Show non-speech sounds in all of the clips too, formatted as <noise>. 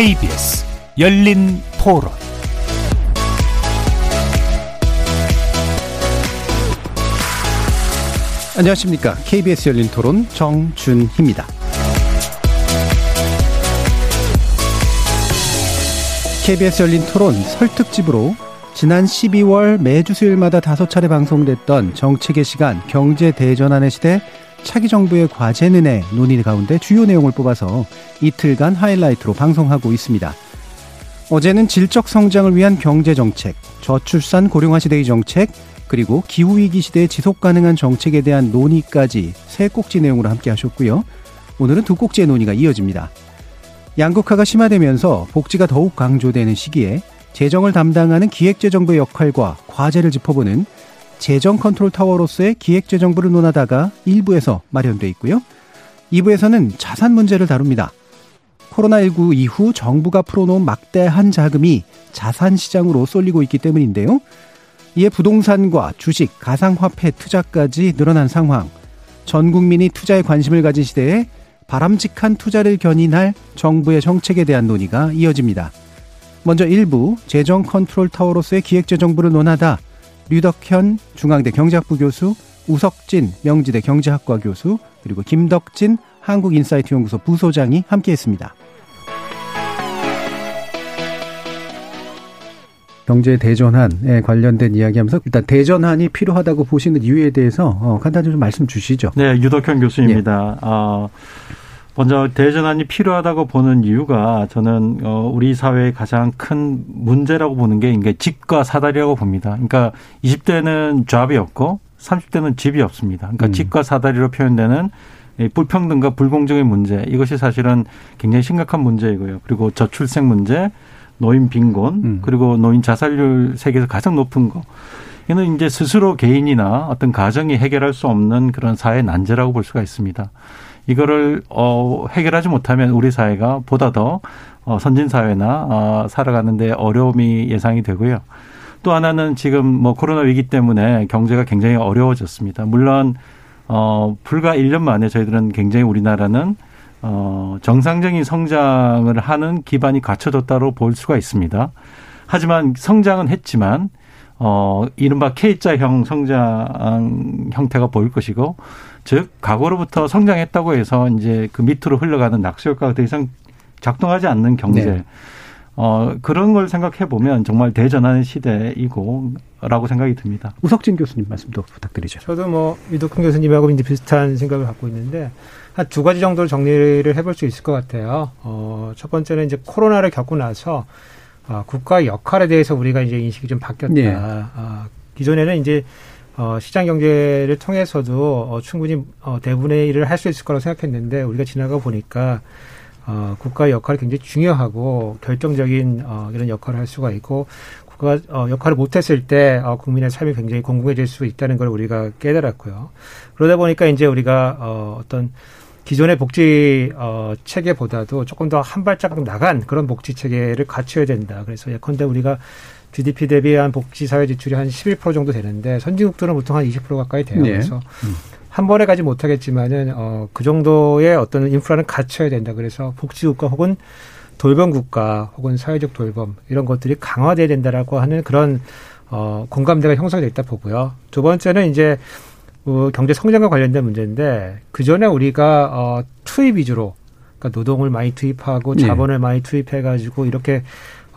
KBS 열린 토론 안녕하십니까. KBS 열린 토론 정준희입니다. KBS 열린 토론 설특집으로 지난 12월 매주 수요일마다 다섯 차례 방송됐던 정책의 시간 경제 대전환의 시대 차기 정부의 과제는의 논의 가운데 주요 내용을 뽑아서 이틀간 하이라이트로 방송하고 있습니다. 어제는 질적 성장을 위한 경제 정책, 저출산 고령화 시대의 정책, 그리고 기후위기 시대의 지속 가능한 정책에 대한 논의까지 세 꼭지 내용으로 함께 하셨고요. 오늘은 두 꼭지의 논의가 이어집니다. 양극화가 심화되면서 복지가 더욱 강조되는 시기에 재정을 담당하는 기획재정부의 역할과 과제를 짚어보는 재정 컨트롤 타워로서의 기획재정부를 논하다가 1부에서 마련돼 있고요. 2부에서는 자산 문제를 다룹니다. 코로나19 이후 정부가 풀어놓은 막대한 자금이 자산 시장으로 쏠리고 있기 때문인데요. 이에 부동산과 주식, 가상화폐 투자까지 늘어난 상황. 전 국민이 투자에 관심을 가진 시대에 바람직한 투자를 견인할 정부의 정책에 대한 논의가 이어집니다. 먼저 1부 재정 컨트롤 타워로서의 기획재정부를 논하다 류덕현 중앙대 경제학부 교수, 우석진 명지대 경제학과 교수, 그리고 김덕진 한국인사이트 연구소 부소장이 함께했습니다. 경제 대전환에 관련된 이야기하면서 일단 대전환이 필요하다고 보시는 이유에 대해서 어, 간단히 좀 말씀 주시죠. 네, 유덕현 교수입니다. 예. 어, 먼저 대전환이 필요하다고 보는 이유가 저는 어, 우리 사회의 가장 큰 문제라고 보는 게 이게 집과 사다리라고 봅니다. 그러니까 20대는 잡이 없고 30대는 집이 없습니다. 그러니까 음. 집과 사다리로 표현되는 불평등과 불공정의 문제 이것이 사실은 굉장히 심각한 문제이고요. 그리고 저출생 문제, 노인 빈곤, 음. 그리고 노인 자살률 세계에서 가장 높은 거. 이는 이제 스스로 개인이나 어떤 가정이 해결할 수 없는 그런 사회 난제라고 볼 수가 있습니다. 이거를 어 해결하지 못하면 우리 사회가 보다 더 어, 선진 사회나 어, 살아가는데 어려움이 예상이 되고요. 또 하나는 지금 뭐 코로나 위기 때문에 경제가 굉장히 어려워졌습니다. 물론 어 불과 1년 만에 저희들은 굉장히 우리나라는 어, 정상적인 성장을 하는 기반이 갖춰졌다고 볼 수가 있습니다. 하지만 성장은 했지만, 어, 이른바 K자형 성장 형태가 보일 것이고, 즉, 과거로부터 성장했다고 해서 이제 그 밑으로 흘러가는 낙수효과가 더 이상 작동하지 않는 경제. 네. 어, 그런 걸 생각해 보면 정말 대전환의 시대이고, 라고 생각이 듭니다. 우석진 교수님 말씀도 부탁드리죠. 저도 뭐, 유덕훈 교수님하고 이제 비슷한 생각을 갖고 있는데, 한 두 가지 정도를 정리를 해볼 수 있을 것 같아요. 어, 첫 번째는 이제 코로나를 겪고 나서 어, 국가의 역할에 대해서 우리가 이제 인식이 좀 바뀌었다. 네. 어, 기존에는 이제 어, 시장 경제를 통해서도 어, 충분히 어, 대부분의 일을 할 수 있을 거라고 생각했는데 우리가 지나가 보니까 어, 국가의 역할이 굉장히 중요하고 결정적인 어, 이런 역할을 할 수가 있고 국가가 어, 역할을 못했을 때 어, 국민의 삶이 굉장히 공공해질 수 있다는 걸 우리가 깨달았고요. 그러다 보니까 이제 우리가 어, 어떤 기존의 복지 어, 체계보다도 조금 더 한 발짝 나간 그런 복지 체계를 갖춰야 된다. 그래서 예컨대 우리가 GDP 대비한 복지 사회 지출이 한 11% 정도 되는데 선진국들은 보통 한 20% 가까이 돼요. 네. 그래서 음. 한 번에 가지 못하겠지만은 어, 그 정도의 어떤 인프라는 갖춰야 된다. 그래서 복지 국가 혹은 돌봄 국가 혹은 사회적 돌봄 이런 것들이 강화돼야 된다라고 하는 그런 어, 공감대가 형성이 됐다 보고요. 두 번째는 이제 어, 경제 성장과 관련된 문제인데 그 전에 우리가 어, 투입 위주로 그러니까 노동을 많이 투입하고 네. 자본을 네. 많이 투입해 가지고 이렇게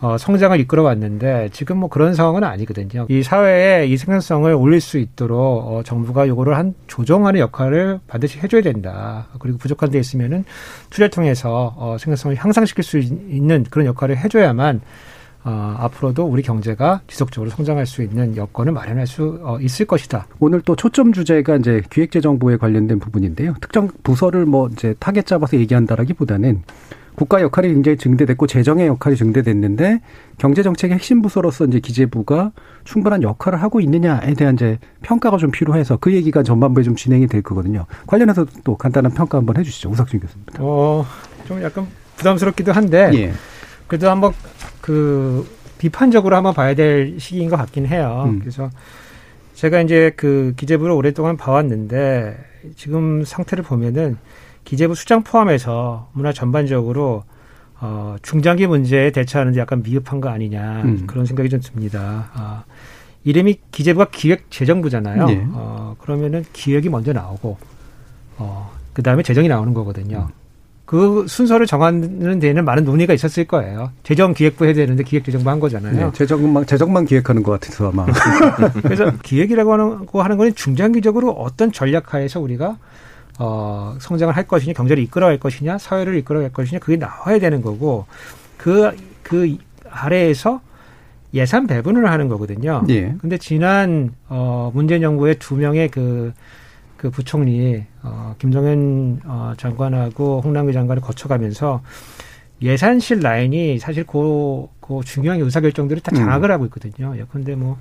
어, 성장을 이끌어 왔는데 지금 뭐 그런 상황은 아니거든요. 이 사회에 이 생산성을 올릴 수 있도록 어, 정부가 요거를 한 조정하는 역할을 반드시 해줘야 된다. 그리고 부족한 데 있으면은 투자를 통해서 어, 생산성을 향상시킬 수 있는 그런 역할을 해줘야만 어, 앞으로도 우리 경제가 지속적으로 성장할 수 있는 여건을 마련할 수 어, 있을 것이다. 오늘 또 초점 주제가 이제 기획재정부에 관련된 부분인데요. 특정 부서를 뭐 이제 타겟 잡아서 얘기한다라기보다는 국가 역할이 굉장히 증대됐고 재정의 역할이 증대됐는데 경제 정책의 핵심 부서로서 이제 기재부가 충분한 역할을 하고 있느냐에 대한 이제 평가가 좀 필요해서 그 얘기가 전반부에 좀 진행이 될 거거든요. 관련해서 또 간단한 평가 한번 해주시죠, 우석진 교수님. 어, 좀 약간 부담스럽기도 한데. 예. 그래도 한번 그 비판적으로 한번 봐야 될 시기인 것 같긴 해요. 음. 그래서 제가 이제 그 기재부를 오랫동안 봐왔는데 지금 상태를 보면은 기재부 수장 포함해서 문화 전반적으로 어, 중장기 문제에 대처하는데 약간 미흡한 거 아니냐 음. 그런 생각이 좀 듭니다. 아, 이름이 기재부가 기획재정부잖아요. 네. 어, 그러면은 기획이 먼저 나오고 어, 그 다음에 재정이 나오는 거거든요. 그 순서를 정하는 데에는 많은 논의가 있었을 거예요. 재정기획부 해야 되는데 기획재정부 한 거잖아요. 네, 재정만 재정만 기획하는 것 같아서 아마 <laughs> 그래서 기획이라고 하는 거 하는 거는 중장기적으로 어떤 전략하에서 우리가 어, 성장을 할 것이냐, 경제를 이끌어갈 것이냐, 사회를 이끌어갈 것이냐, 그게 나와야 되는 거고, 그, 그 아래에서 예산 배분을 하는 거거든요. 예. 근데 지난, 어, 문재인 정부의 두 명의 그, 그 부총리, 어, 김정은 어, 장관하고 홍남기 장관을 거쳐가면서 예산실 라인이 사실 그, 그 중요한 의사결정들을 다 장악을 하고 있거든요. 예컨대 뭐,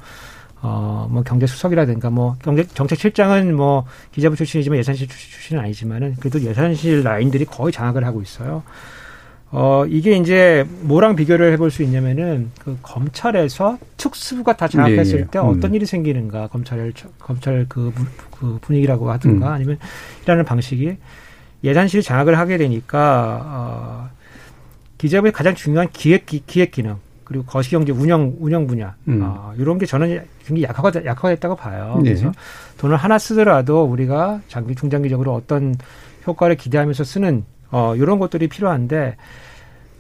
어, 뭐 경제수석이라든가 뭐 경제 정책실장은 뭐 기재부 출신이지만 예산실 출- 출신은 아니지만은 그래도 예산실 라인들이 거의 장악을 하고 있어요. 어, 이게 이제 뭐랑 비교를 해볼 수 있냐면은 그 검찰에서 특수부가 다 장악했을 예, 예. 때 어떤 음. 일이 생기는가 검찰 검찰 그, 무- 그 분위기라고 하든가 음. 아니면 이라는 방식이 예산실 장악을 하게 되니까 어, 기재부의 가장 중요한 기획 기, 기획 기능 그리고 거시경제 운영 운영 분야 음. 어, 이런 게 저는 굉장히 약화가 약화됐다고 봐요. 네. 그래서 돈을 하나 쓰더라도 우리가 장기 중장기적으로 어떤 효과를 기대하면서 쓰는 어, 이런 것들이 필요한데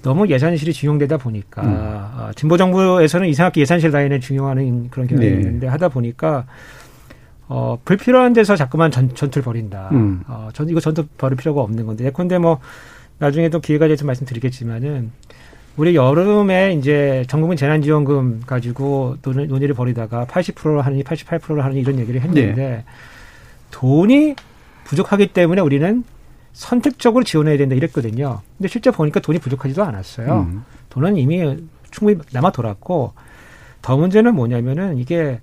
너무 예산실이 중용되다 보니까 음. 어, 진보 정부에서는 이상하게 예산실 라인을 중용하는 그런 경향이 네. 있는데 하다 보니까 어, 불필요한 데서 자꾸만 전, 전투를 벌인다. 음. 어, 전 이거 전투 벌일 필요가 없는 건데 예컨대 뭐 나중에 또 기회가 돼서 말씀드리겠지만은 우리 여름에 이제 전국민 재난지원금 가지고 논의, 논의를 벌이다가 80%를 하느니 88%를 하느니 이런 얘기를 했는데 네. 돈이 부족하기 때문에 우리는 선택적으로 지원해야 된다 이랬거든요. 근데 실제 보니까 돈이 부족하지도 않았어요. 음. 돈은 이미 충분히 남아 돌았고 더 문제는 뭐냐면은 이게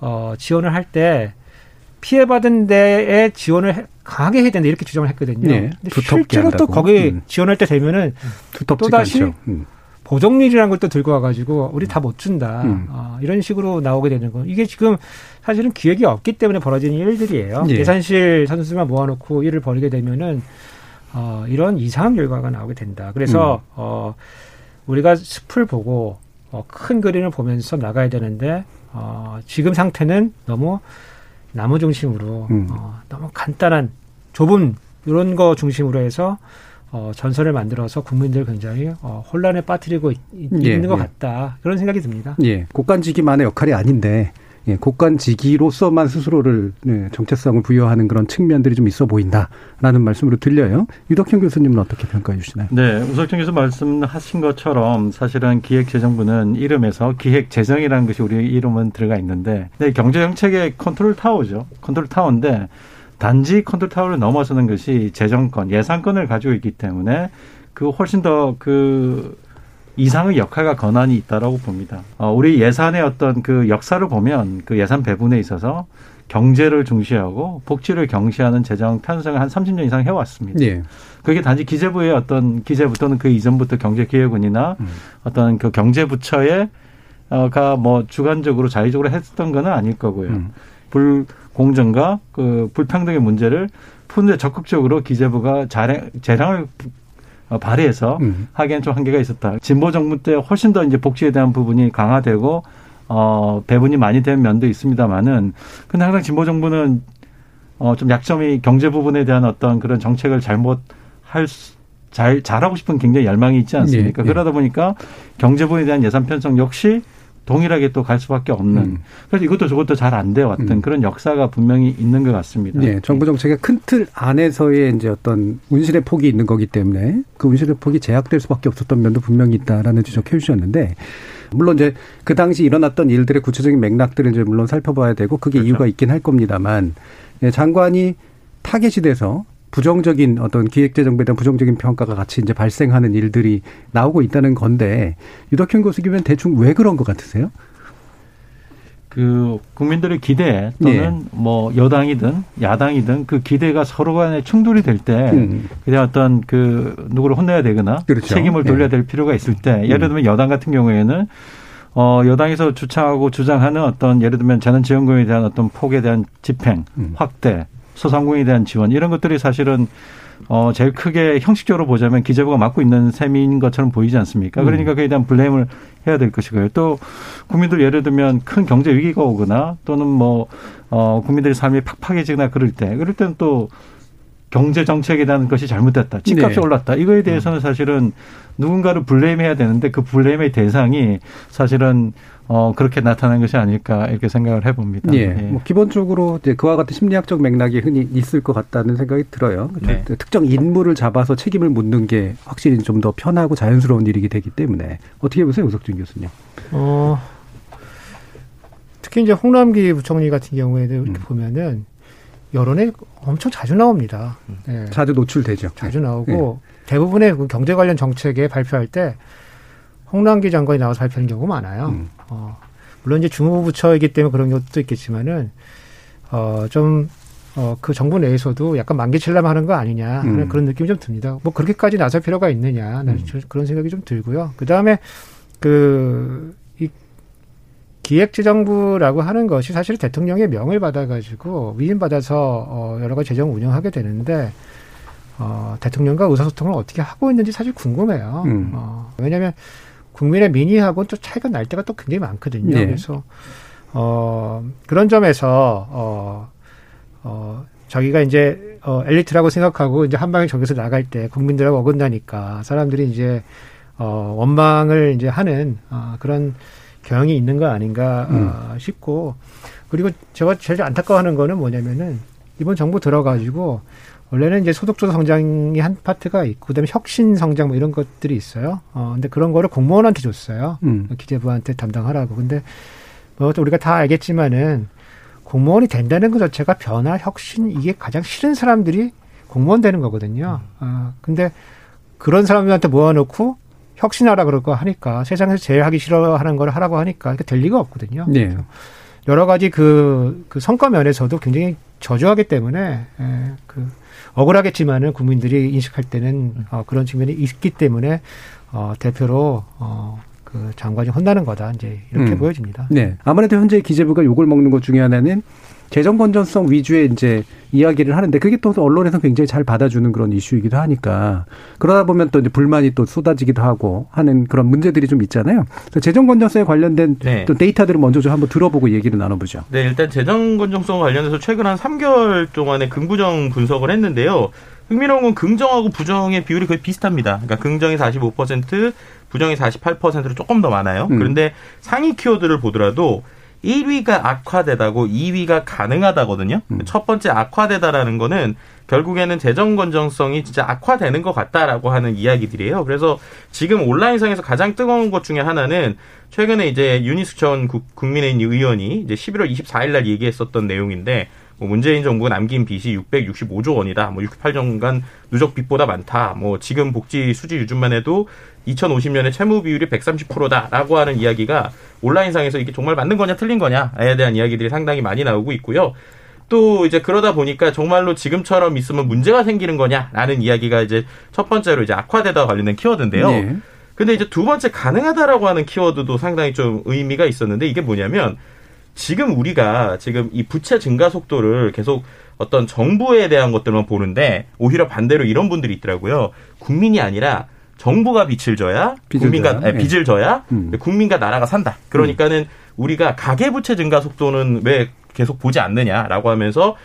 어 지원을 할 때 피해 받은 데에 지원을 해- 강하게 해야 된다 이렇게 주장을 했거든요. 네, 근데 실제로 또 한다고. 거기 음. 지원할 때 되면은 두텁지가 또다시 않죠. 음. 보정률이라는 걸 또 들고 와가지고 우리 다 못 준다 음. 어, 이런 식으로 나오게 되는 거 이게 지금 사실은 기획이 없기 때문에 벌어지는 일들이에요 예. 예산실 선수만 모아놓고 일을 벌이게 되면은 어, 이런 이상한 결과가 나오게 된다 그래서 음. 어, 우리가 숲을 보고 어, 큰 그림을 보면서 나가야 되는데 어, 지금 상태는 너무 나무 중심으로 음. 어, 너무 간단한 좁은 이런 거 중심으로 해서 어, 전선을 만들어서 국민들 굉장히 어, 혼란에 빠뜨리고 있, 예, 있는 것 예. 같다 그런 생각이 듭니다. 예, 곡간지기만의 역할이 아닌데 예, 곡간지기로서만 스스로를 네, 정체성을 부여하는 그런 측면들이 좀 있어 보인다라는 말씀으로 들려요. 유덕현 교수님은 어떻게 평가해 주시나요? 네, 우석진 교수 말씀하신 것처럼 사실은 기획재정부는 이름에서 기획재정이라는 것이 우리 이름은 들어가 있는데 네, 경제정책의 컨트롤 타워죠. 컨트롤 타워인데 단지 컨트롤 타워를 넘어서는 것이 재정권, 예산권을 가지고 있기 때문에 그 훨씬 더 그 이상의 역할과 권한이 있다라고 봅니다. 어, 우리 예산의 어떤 그 역사를 보면 그 예산 배분에 있어서 경제를 중시하고 복지를 경시하는 재정 편성을 한 30년 이상 해왔습니다. 예. 그게 단지 기재부의 어떤 기재부터는 그 이전부터 경제기획원이나 음. 어떤 그 경제부처의 어가 뭐 주관적으로 자의적으로 했던 거는 아닐 거고요. 음. 불 공정과 그 불평등의 문제를 푸는데 적극적으로 기재부가 자량, 재량을 어, 발휘해서 음. 하기엔 좀 한계가 있었다. 진보 정부 때 훨씬 더 이제 복지에 대한 부분이 강화되고 어 배분이 많이 된 면도 있습니다만은 근데 항상 진보 정부는 어좀 약점이 경제 부분에 대한 어떤 그런 정책을 잘못 할잘 잘하고 싶은 굉장히 열망이 있지 않습니까? 예, 예. 그러다 보니까 경제 부분에 대한 예산 편성 역시 동일하게 또 갈 수밖에 없는 음. 그래서 이것도 저것도 잘 안 돼 왔던 음. 그런 역사가 분명히 있는 것 같습니다. 예, 정부 정책의 큰 틀 안에서의 이제 어떤 운실의 폭이 있는 거기 때문에 그 운실의 폭이 제약될 수밖에 없었던 면도 분명히 있다라는 지적해 주셨는데 물론 이제 그 당시 일어났던 일들의 구체적인 맥락들을 이제 물론 살펴봐야 되고 그게 그렇죠. 이유가 있긴 할 겁니다만 예, 장관이 타겟이 돼서 부정적인 어떤 기획재정부에 대한 부정적인 평가가 같이 이제 발생하는 일들이 나오고 있다는 건데 유덕현 교수님은 대충 왜 그런 것 같으세요? 그 국민들의 기대 또는 예. 뭐 여당이든 야당이든 그 기대가 서로 간에 충돌이 될때 음. 그냥 어떤 그 누구를 혼내야 되거나 그렇죠. 책임을 돌려야 예. 될 필요가 있을 때 예를 음. 들면 여당 같은 경우에는 어 여당에서 주창하고 주장하는 어떤 예를 들면 재난지원금에 대한 어떤 폭에 대한 집행 음. 확대 소상공인에 대한 지원 이런 것들이 사실은 어 제일 크게 형식적으로 보자면 기재부가 맡고 있는 셈인 것처럼 보이지 않습니까? 그러니까 그에 대한 블레임을 해야 될 것이고요. 또 국민들 예를 들면 큰 경제 위기가 오거나 또는 뭐 어, 국민들의 삶이 팍팍해지거나 그럴 때, 그럴 때는 또 경제 정책에 대한 것이 잘못됐다. 집값이 네. 올랐다. 이거에 대해서는 사실은 누군가를 블레임해야 되는데 그 블레임의 대상이 사실은 어 그렇게 나타난 것이 아닐까 이렇게 생각을 해봅니다. 예. 뭐 기본적으로 이제 그와 같은 심리학적 맥락이 흔히 있을 것 같다는 생각이 들어요. 네. 특정 인물을 잡아서 책임을 묻는 게 확실히 좀 더 편하고 자연스러운 일이기 되기 때문에 어떻게 보세요, 우석준 교수님? 어, 특히 이제 홍남기 부총리 같은 경우에도 이렇게 음. 보면은 여론에 엄청 자주 나옵니다. 예, 자주 노출되죠. 자주 나오고 대부분의 그 경제 관련 정책에 발표할 때 홍남기 장관이 나와서 발표하는 경우가 많아요. 음. 어, 물론 이제 중후부처이기 때문에 그런 것도 있겠지만은 어, 좀 어, 그 정부 내에서도 약간 만기칠람 하는 거 아니냐 하는 음. 그런 느낌이 좀 듭니다. 뭐 그렇게까지 나설 필요가 있느냐 저- 그런 생각이 좀 들고요. 그 다음에 그, 이 기획재정부라고 하는 것이 사실 대통령의 명을 받아가지고 위임받아서 어, 여러 가지 재정 운영하게 되는데 어, 대통령과 의사소통을 어떻게 하고 있는지 사실 궁금해요. 음. 어, 왜냐하면 국민의 민의하고는 또 차이가 날 때가 또 굉장히 많거든요. 네. 그래서 어, 그런 점에서 어, 어, 자기가 이제 어, 엘리트라고 생각하고 이제 한 방에 저기서 나갈 때 국민들하고 어긋나니까 사람들이 이제 어, 원망을 이제 하는 어, 그런 경향이 있는 거 아닌가 어, 싶고 그리고 제가 제일 안타까워하는 거는 뭐냐면은 이번 정부 들어가지고 원래는 이제 소득주도 성장이 한 파트가 있고 그다음에 혁신 성장 뭐 이런 것들이 있어요. 어 근데 그런 거를 공무원한테 줬어요. 음. 기재부한테 담당하라고. 근데 뭐또 우리가 다 알겠지만은 공무원이 된다는 것 자체가 변화, 혁신 이게 가장 싫은 사람들이 공무원 되는 거거든요. 아 근데 그런 사람들한테 모아놓고 혁신하라 그럴 거 하니까 세상에서 제일 하기 싫어하는 걸 하라고 하니까 이게 될 리가 없거든요. 네. 여러 가지 그, 그 성과 면에서도 굉장히 저조하기 때문에 에, 그 억울하겠지만은 국민들이 인식할 때는 어, 그런 측면이 있기 때문에 어, 대표로 어, 그 장관이 혼나는 거다 이제 이렇게 음. 보여집니다. 네. 아무래도 현재 기재부가 욕을 먹는 것 중에 하나는 재정 건전성 위주의 이제 이야기를 하는데 그게 또 언론에서 굉장히 잘 받아주는 그런 이슈이기도 하니까 그러다 보면 또 이제 불만이 또 쏟아지기도 하고 하는 그런 문제들이 좀 있잖아요. 그래서 재정 건전성에 관련된 네. 또 데이터들을 먼저 좀 한번 들어보고 얘기를 나눠보죠. 네, 일단 재정 건정성 관련해서 최근 한 3개월 동안의 긍부정 분석을 했는데요. 흥미로운 건 긍정하고 부정의 비율이 거의 비슷합니다. 그러니까 긍정이 45%, 부정이 48%로 조금 더 많아요. 음. 그런데 상위 키워드를 보더라도 1위가 악화되다고 2위가 가능하다거든요. 음. 첫 번째 악화되다라는 거는 결국에는 재정 건정성이 진짜 악화되는 것 같다라고 하는 이야기들이에요. 그래서 지금 온라인상에서 가장 뜨거운 것 중에 하나는 최근에 이제 윤희숙 전 국- 국민의힘 의원이 이제 11월 24일 날 얘기했었던 내용인데 뭐 문재인 정부가 남긴 빚이 665조 원이다. 뭐 68년간 누적 빚보다 많다. 뭐 지금 복지 수지 유준만 해도 2050년에 채무 비율이 130%다라고 하는 이야기가 온라인상에서 이게 정말 맞는 거냐 틀린 거냐에 대한 이야기들이 상당히 많이 나오고 있고요. 또 이제 그러다 보니까 정말로 지금처럼 있으면 문제가 생기는 거냐라는 이야기가 이제 첫 번째로 이제 악화되다 관련된 키워드인데요. 네. 근데 이제 두 번째 가능하다라고 하는 키워드도 상당히 좀 의미가 있었는데 이게 뭐냐면 지금 우리가 지금 이 부채 증가 속도를 계속 어떤 정부에 대한 것들만 보는데 오히려 반대로 이런 분들이 있더라고요. 국민이 아니라 정부가 빚을 져야 빚을 국민과 예. 빚을 져야 음. 국민과 나라가 산다. 그러니까는 우리가 가계 부채 증가 속도는 왜 계속 보지 않느냐라고 하면서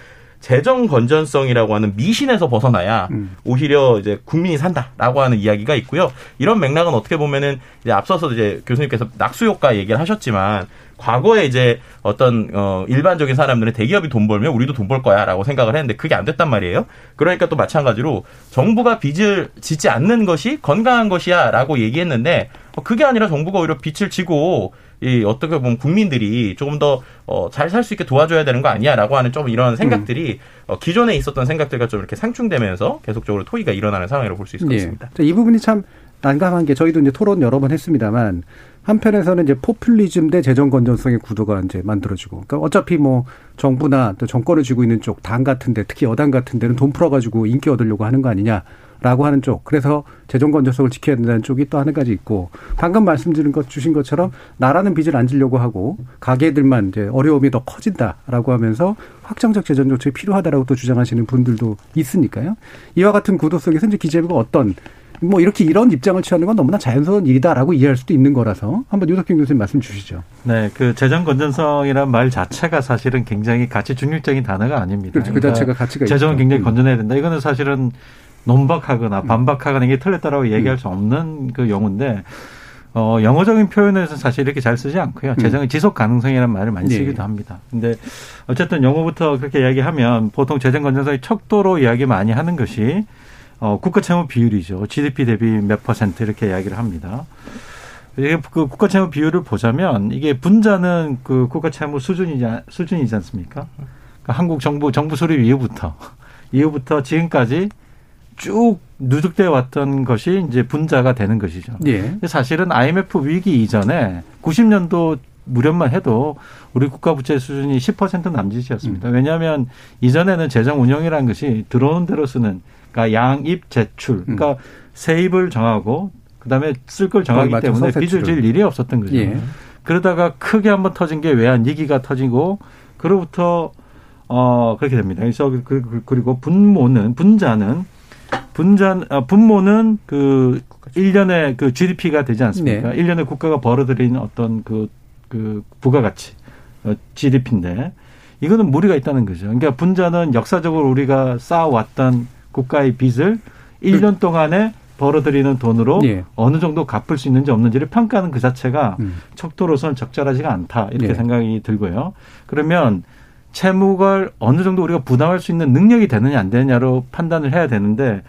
재정 건전성이라고 하는 미신에서 벗어나야 음. 오히려 이제 국민이 산다라고 하는 이야기가 있고요. 이런 맥락은 어떻게 보면은 이제 앞서서 이제 교수님께서 낙수 효과 얘기를 하셨지만 과거에 이제 어떤 어 일반적인 사람들은 대기업이 돈 벌면 우리도 돈 벌 거야라고 생각을 했는데 그게 안 됐단 말이에요. 그러니까 또 마찬가지로 정부가 빚을 짓지 않는 것이 건강한 것이야라고 얘기했는데 어, 그게 아니라 정부가 오히려 빚을 지고 이 어떻게 보면 국민들이 조금 더잘 살 수 있게 도와줘야 되는 거 아니야라고 하는 좀 이런 생각들이 어, 기존에 있었던 생각들과 좀 이렇게 상충되면서 계속적으로 토의가 일어나는 상황이라고 볼 수 있을 것 예. 같습니다. 자, 이 부분이 참 난감한 게 저희도 이제 토론 여러 번 했습니다만 한편에서는 이제 포퓰리즘 대 재정 건전성의 구도가 이제 만들어지고 그러니까 어차피 뭐 정부나 또 정권을 쥐고 있는 쪽 당 같은데 특히 여당 같은 데는 돈 풀어가지고 인기 얻으려고 하는 거 아니냐. 라고 하는 쪽, 그래서 재정 건전성을 지켜야 된다는 쪽이 또 하나 가지 있고, 방금 말씀드린 것 주신 것처럼 나라는 빚을 안 지려고 하고 가게들만 이제 어려움이 더 커진다라고 하면서 확정적 재정 정책이 필요하다라고 또 주장하시는 분들도 있으니까요. 이와 같은 구도 속에서 이제 기재부가 어떤 뭐 이렇게 이런 입장을 취하는 건 너무나 자연스러운 일이다라고 이해할 수도 있는 거라서 한번 유석균 교수님 말씀 주시죠. 네, 그 재정 건전성이란 말 자체가 사실은 굉장히 가치 중립적인 단어가 아닙니다. 그렇죠. 그 그러니까 자체가 가치가 재정은 있죠. 굉장히 음. 건전해야 된다. 이거는 사실은 논박하거나 반박하거나 이게 틀렸다라고 얘기할 수 없는 그 용어인데 어, 영어적인 표현에서 사실 이렇게 잘 쓰지 않고요. 재정의 지속 가능성이라는 말을 많이 네. 쓰기도 합니다. 근데 어쨌든 영어부터 그렇게 이야기하면 보통 재정 건전성이 척도로 이야기 많이 하는 것이 어, 국가 채무 비율이죠. GDP 대비 몇 퍼센트 이렇게 이야기를 합니다. 이게 그 국가 채무 비율을 보자면 이게 분자는 그 국가 채무 수준이지 수준이지 않습니까? 그러니까 한국 정부 정부 수립 이후부터 <laughs> 이후부터 지금까지 쭉 누적돼 왔던 것이 이제 분자가 되는 것이죠. 예. 사실은 IMF 위기 이전에 90년도 무렵만 해도 우리 국가 부채 수준이 10% 남짓이었습니다. 왜냐하면 이전에는 재정 운영이라는 것이 들어오는 대로 쓰는 그러니까 양입 제출 그러니까 세입을 정하고 그다음에 쓸 걸 정하기 때문에 빚을. 질 일이 없었던 거죠. 예. 그러다가 크게 한번 터진 게 외환 위기가 터지고 그로부터 어 그렇게 됩니다. 그래서 그- 그- 그리고 분모는 분자는 분자 아, 분모는 그 1년에 그 GDP가 되지 않습니까? 네. 일 1년에 국가가 벌어들이는 어떤 그, 그 부가가치 어, GDP인데 이거는 무리가 있다는 거죠. 그러니까 분자는 역사적으로 우리가 쌓아왔던 국가의 빚을 1년 동안에 벌어들이는 돈으로 예. 어느 정도 갚을 수 있는지 없는지를 평가하는 그 자체가 음. 척도로서는 적절하지가 않다 이렇게 네. 생각이 들고요. 그러면 채무를 어느 정도 우리가 부담할 수 있는 능력이 되느냐 안 되느냐로 판단을 해야 되는데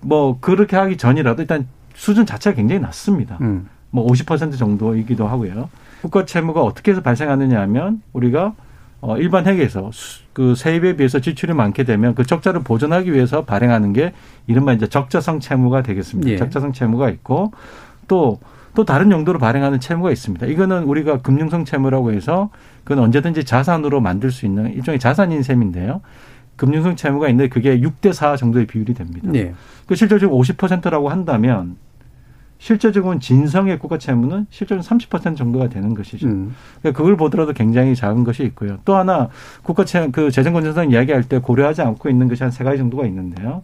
뭐 그렇게 하기 전이라도 일단 수준 자체가 굉장히 낮습니다. 음. 뭐50% 정도이기도 하고요. 국가 채무가 어떻게 해서 발생하느냐 하면 우리가 어 일반 회계에서 수- 그 세입에 비해서 지출이 많게 되면 그 적자를 보존하기 위해서 발행하는 게 이른바 이제 적자성 채무가 되겠습니다. 예. 적자성 채무가 있고 또 또 다른 용도로 발행하는 채무가 있습니다. 이거는 우리가 금융성 채무라고 해서 그건 언제든지 자산으로 만들 수 있는 일종의 자산인 셈인데요. 금융성 채무가 있는데 그게 6대 4 정도의 비율이 됩니다. 예. 그 실질적으로 50%라고 한다면 실제적으로는 진성의 국가 채무는 실제로는 30% 정도가 되는 것이죠. 음. 그러니까 그걸 보더라도 굉장히 작은 것이 있고요. 또 하나 국가 채, 그 재정 건전성 이야기할 때 고려하지 않고 있는 것이 한 세 가지 정도가 있는데요.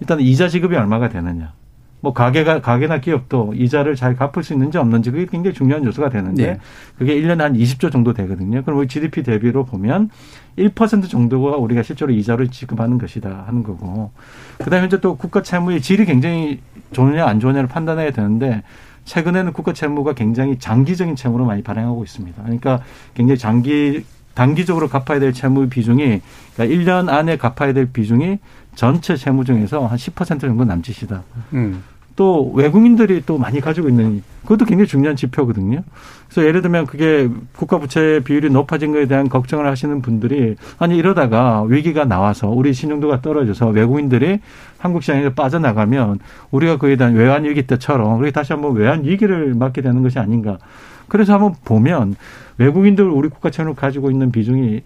일단 이자 지급이 얼마가 되느냐. 뭐 가게가 가게나 기업도 이자를 잘 갚을 수 있는지 없는지 그게 굉장히 중요한 요소가 되는데 네. 그게 1년에 한 20조 정도 되거든요. 그럼 우리 GDP 대비로 보면 1% 정도가 우리가 실제로 이자를 지급하는 것이다 하는 거고. 그다음에 이제 또 국가 채무의 질이 굉장히 좋느냐 안 좋느냐를 판단해야 되는데 최근에는 국가 채무가 굉장히 장기적인 채무로 많이 발행하고 있습니다. 그러니까 굉장히 장기 단기적으로 갚아야 될 채무 비중이 그러니까 1년 안에 갚아야 될 비중이 전체 채무 중에서 한 10% 정도 남짓이다. 음. 또 외국인들이 또 많이 가지고 있는 그것도 굉장히 중요한 지표거든요. 그래서 예를 들면 그게 국가 부채 비율이 높아진 거에 대한 걱정을 하시는 분들이 아니 이러다가 위기가 나와서 우리 신용도가 떨어져서 외국인들이 한국 시장에서 빠져나가면 우리가 그에 대한 외환 위기 때처럼 우리 다시 한번 외환 위기를 맞게 되는 것이 아닌가. 그래서 한번 보면 외국인들 우리 국가 채무를 가지고 있는 비중이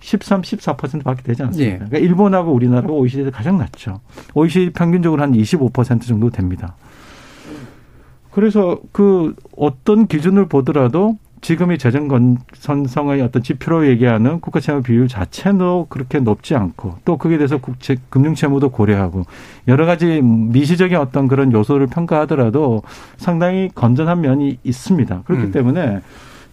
13, 14%밖에 되지 않습니다. 예. 그러니까 일본하고 우리나라가 OECD에서 가장 낮죠. OECD 평균적으로 한25% 정도 됩니다. 그래서 그 어떤 기준을 보더라도 지금의 재정 건선성의 어떤 지표로 얘기하는 국가 채무 비율 자체도 그렇게 높지 않고 또 거기에 대해서 국채 금융 채무도 고려하고 여러 가지 미시적인 어떤 그런 요소를 평가하더라도 상당히 건전한 면이 있습니다. 그렇기 음. 때문에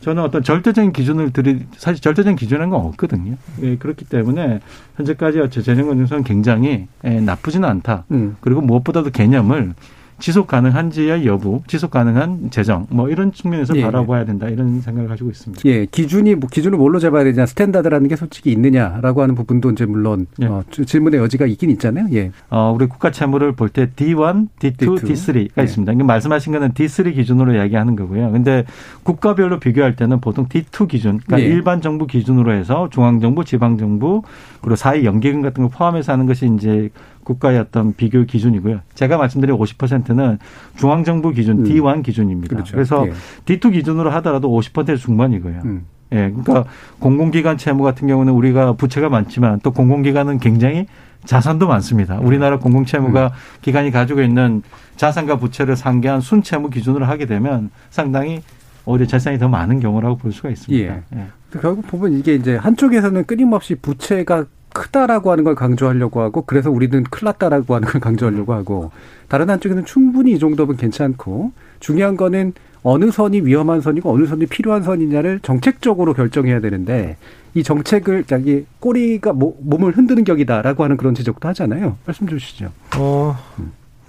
저는 어떤 절대적인 기준을 들이 사실 절대적인 기준이라는 건 없거든요. 예, 그렇기 때문에 현재까지 재정 건전성은 굉장히 예, 나쁘지는 않다. 음. 그리고 무엇보다도 개념을 지속 가능한지의 여부, 지속 가능한 재정, 뭐 이런 측면에서 예. 바라봐야 된다 이런 생각을 가지고 있습니다. 예, 기준이 뭐 기준을 뭘로 잡아야 되냐, standard라는 게 솔직히 있느냐라고 하는 부분도 이제 물론 예. 어, 주- 질문의 여지가 있긴 있잖아요. 예, 어, 우리 국가 채무를 볼 때 D1, D2, D2. D3가 예. 있습니다. 그러니까 말씀하신 거는 D3 기준으로 이야기하는 거고요. 근데 국가별로 비교할 때는 보통 D2 기준, 그러니까 예. 일반 정부 기준으로 해서 중앙 정부, 지방 정부, 그리고 사회 연기금 같은 걸 포함해서 하는 것이 이제 국가의 어떤 비교 기준이고요. 제가 말씀드린 50%는 중앙 정부 기준 음. D1 기준입니다. 그렇죠. 그래서 예. D2 기준으로 하더라도 50% 중반이고요. 음. 예, 그러니까 공공기관 채무 같은 경우는 우리가 부채가 많지만 또 공공기관은 굉장히 자산도 많습니다. 우리나라 공공채무가 음. 기관이 가지고 있는 자산과 부채를 상계한 순채무 기준으로 하게 되면 상당히 오히려 재산이 더 많은 경우라고 볼 수가 있습니다. 예. 예. 결국 보면 이게 이제 한쪽에서는 끊임없이 부채가 크다라고 하는 걸 강조하려고 하고 그래서 우리는 클 났다라고 하는 걸 강조하려고 하고 다른 한쪽에는 충분히 이 정도면 괜찮고 중요한 거는 어느 선이 위험한 선이고 어느 선이 필요한 선이냐를 정책적으로 결정해야 되는데 이 정책을 자기 꼬리가 몸을 흔드는 격이다라고 하는 그런 지적도 하잖아요. 말씀 주시죠. 어,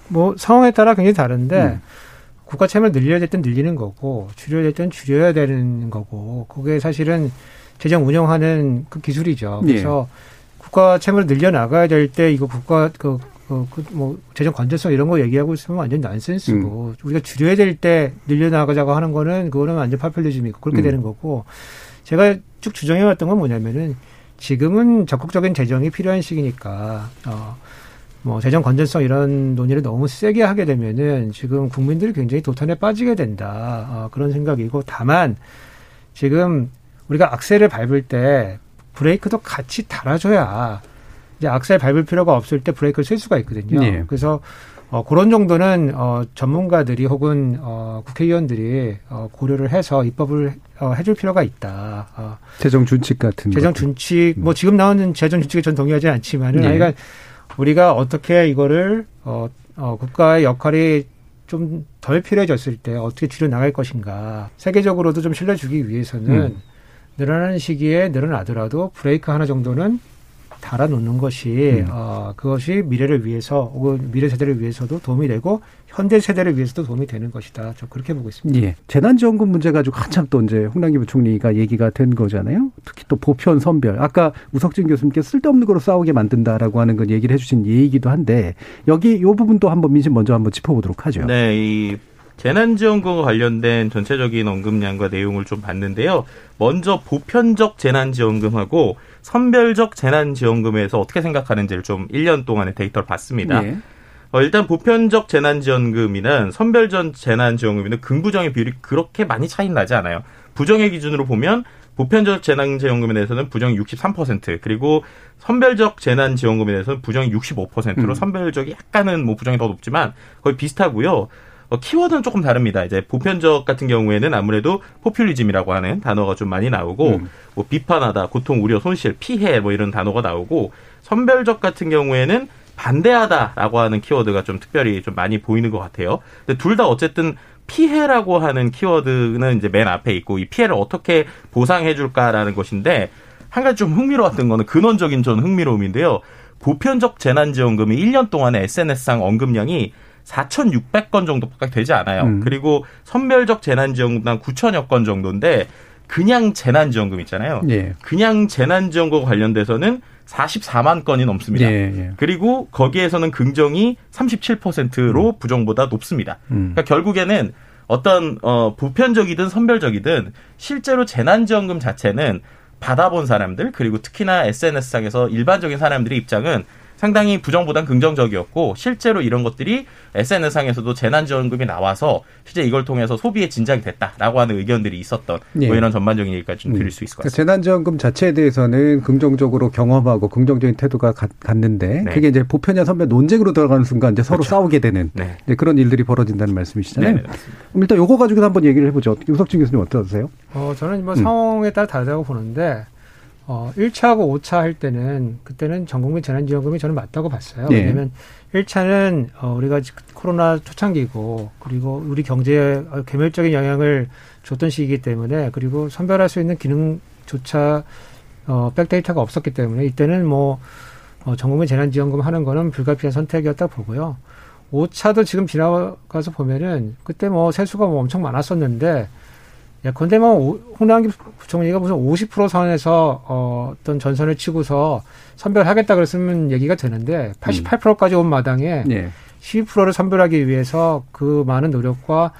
뭐 상황에 따라 굉장히 다른데 음. 국가 채무를 늘려야 될 땐 늘리는 거고 줄여야 될 땐 줄여야 되는 거고 그게 사실은 재정 운영하는 그 기술이죠. 그래서 예. 국가 채무를 늘려 나가야 될 때 이거 국가 그 어, 그, 뭐, 재정 건전성 이런 거 얘기하고 있으면 완전 난센스고, 음. 우리가 줄여야 될 때 늘려나가자고 하는 거는, 그거는 완전 파퓰리즘이고, 그렇게 음. 되는 거고, 제가 쭉 주장해왔던 건 뭐냐면은, 지금은 적극적인 재정이 필요한 시기니까, 어, 뭐, 재정 건전성 이런 논의를 너무 세게 하게 되면은, 지금 국민들이 굉장히 도탄에 빠지게 된다. 어, 그런 생각이고, 다만, 지금 우리가 악셀을 밟을 때, 브레이크도 같이 달아줘야, 이제 악셀 밟을 필요가 없을 때 브레이크를 쓸 수가 있거든요. 네. 그래서 어, 그런 정도는 어, 전문가들이 혹은 어, 국회의원들이 어, 고려를 해서 입법을 어, 해줄 필요가 있다. 어, 재정 준칙 같은 재정. 준칙 뭐 지금 나오는 재정 준칙에 전 동의하지 않지만은 네. 그러니까 우리가 어떻게 이거를 어, 어, 국가의 역할이 좀 덜 필요해졌을 때 어떻게 줄여 나갈 것인가 세계적으로도 좀 실려 주기 위해서는 음. 늘어나는 시기에 늘어나더라도 브레이크 하나 정도는 달아놓는 것이 음. 어, 그것이 미래를 위해서 혹은 미래 세대를 위해서도 도움이 되고 현대 세대를 위해서도 도움이 되는 것이다. 저 그렇게 보고 있습니다. 예. 재난지원금 문제 가지고 한참 또 이제 홍남기 부총리가 얘기가 된 거잖아요. 특히 또 보편 선별. 아까 우석진 교수님께 쓸데없는 거로 싸우게 만든다라고 하는 건 얘기를 해주신 예이기도 한데 여기 이 부분도 한번 민심 먼저 한번 짚어보도록 하죠. 네, 이 재난지원금과 관련된 전체적인 언급량과 내용을 좀 봤는데요. 먼저 보편적 재난지원금하고 선별적 재난지원금에서 어떻게 생각하는지를 좀 1년 동안의 데이터를 봤습니다. 예. 어, 일단 보편적 재난지원금이는 선별적 재난지원금이는 긍부정의 비율이 그렇게 많이 차이 나지 않아요. 부정의 기준으로 보면 보편적 재난지원금에 대해서는 부정이 63% 그리고 선별적 재난지원금에 대해서는 부정이 65%로 음. 선별적이 약간은 뭐 부정이 더 높지만 거의 비슷하고요. 어, 키워드는 조금 다릅니다. 이제 보편적 같은 경우에는 아무래도 포퓰리즘이라고 하는 단어가 좀 많이 나오고 음. 뭐 비판하다, 고통, 우려, 손실, 피해 뭐 이런 단어가 나오고 선별적 같은 경우에는 반대하다라고 하는 키워드가 좀 특별히 좀 많이 보이는 것 같아요. 근데 둘 다 어쨌든 피해라고 하는 키워드는 이제 맨 앞에 있고 이 피해를 어떻게 보상해 줄까라는 것인데 한 가지 좀 흥미로웠던 거는 근원적인 전 흥미로움인데요. 보편적 재난지원금이 1년 동안의 SNS상 언급량이 4,600건 정도밖에 되지 않아요. 음. 그리고 선별적 재난지원금당 9천여 건 정도인데 그냥 재난지원금 있잖아요. 예. 그냥 재난지원금 관련돼서는 44만 건이 넘습니다. 예, 예. 그리고 거기에서는 긍정이 37%로 음. 부정보다 높습니다. 음. 그러니까 결국에는 어떤 어 보편적이든 선별적이든 실제로 재난지원금 자체는 받아본 사람들 그리고 특히나 SNS상에서 일반적인 사람들의 입장은 상당히 부정보단 긍정적이었고 실제로 이런 것들이 SNS상에서도 재난지원금이 나와서 실제 이걸 통해서 소비에 진작이 됐다라고 하는 의견들이 있었던 뭐 예. 뭐 이런 전반적인 얘기까지 좀 드릴 수 있을 것 그러니까 같습니다. 재난지원금 자체에 대해서는 긍정적으로 경험하고 긍정적인 태도가 갔는데 네. 그게 이제 보편화 선별 논쟁으로 들어가는 순간 이제 서로 그렇죠. 싸우게 되는 네. 그런 일들이 벌어진다는 말씀이시잖아요. 네, 네 일단 요거 가지고 한번 얘기를 해보죠. 유석진 교수님 어떠세요? 어, 저는 뭐 음. 상황에 따라 다르다고 보는데 어, 1차하고 5차 할 때는 그때는 전국민 재난지원금이 저는 맞다고 봤어요. 네. 왜냐하면 1차는 어, 우리가 코로나 초창기고 그리고 우리 경제에 개멸적인 영향을 줬던 시기이기 때문에 그리고 선별할 수 있는 기능조차 어, 백데이터가 없었기 때문에 이때는 뭐 어, 전국민 재난지원금 하는 거는 불가피한 선택이었다 보고요. 5차도 지금 지나가서 보면은 그때 뭐 세수가 뭐 엄청 많았었는데 예컨대 뭐 홍남기 부총리가 무슨 50% 선에서 어, 어떤 전선을 치고서 선별하겠다 그랬으면 얘기가 되는데 88%까지 온 마당에 네. 12%를 선별하기 위해서 그 많은 노력과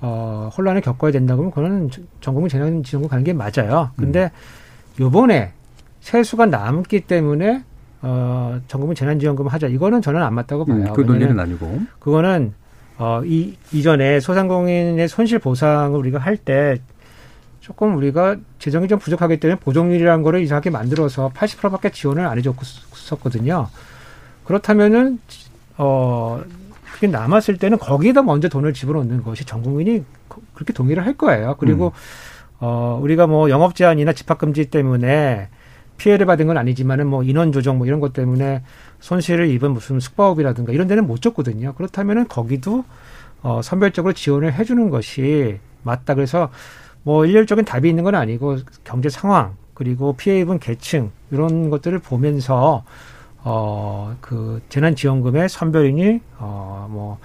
어, 혼란을 겪어야 된다고 하면 그거는 전국민 재난 지원금 가는 게 맞아요. 근데 음. 요번에 세수가 남기 때문에 어, 전국민 재난지원금 하자. 이거는 저는 안 맞다고 봐요. 음, 그 논리는 아니고. 그거는 어, 이, 이전에 소상공인의 손실 보상을 우리가 할 때 조금 우리가 재정이 좀 부족하기 때문에 보정률이라는 거를 이상하게 만들어서 80%밖에 지원을 안 해줬었거든요. 그렇다면은 어 그게 남았을 때는 거기에다 먼저 돈을 집어넣는 것이 전 국민이 그렇게 동의를 할 거예요. 그리고 음. 어 우리가 뭐 영업 제한이나 집합 금지 때문에 피해를 받은 건 아니지만은 뭐 인원 조정 뭐 이런 것 때문에 손실을 입은 무슨 숙박업이라든가 이런 데는 못 줬거든요. 그렇다면은 거기도 어 선별적으로 지원을 해주는 것이 맞다. 그래서 뭐 일률적인 답이 있는 건 아니고 경제 상황 그리고 피해 입은 계층 이런 것들을 보면서 어 그 재난지원금의 선별인이 어뭐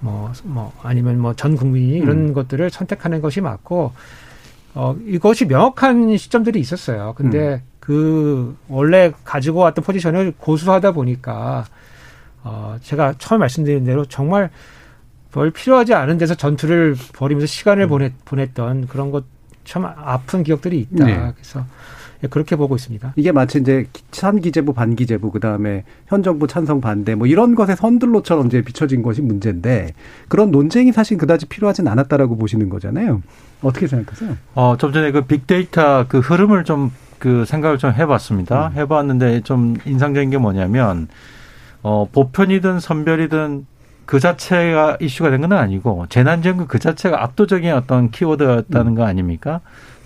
뭐, 뭐, 아니면 뭐 전 국민이 이런 음. 것들을 선택하는 것이 맞고, 어, 이것이 명확한 시점들이 있었어요. 근데 음. 그, 원래 가지고 왔던 포지션을 고수하다 보니까, 어, 제가 처음 말씀드린 대로 정말 별 필요하지 않은 데서 전투를 벌이면서 시간을 음. 보냈, 보냈던 그런 것 참 아픈 기억들이 있다. 네. 그래서 예, 그렇게 보고 있습니다. 이게 마치 이제 찬기재부, 반기재부, 그 다음에 현 정부 찬성 반대 뭐 이런 것의 선들로처럼 이제 비춰진 것이 문제인데 그런 논쟁이 사실 그다지 필요하진 않았다라고 보시는 거잖아요. 어떻게 생각하세요? 어, 좀 전에 그 빅데이터 그 흐름을 좀 그 생각을 좀 해봤습니다. 음. 해봤는데 좀 인상적인 게 뭐냐면 어, 보편이든 선별이든 그 자체가 이슈가 된 건 아니고 재난지원금 그 자체가 압도적인 어떤 키워드였다는 음. 거 아닙니까?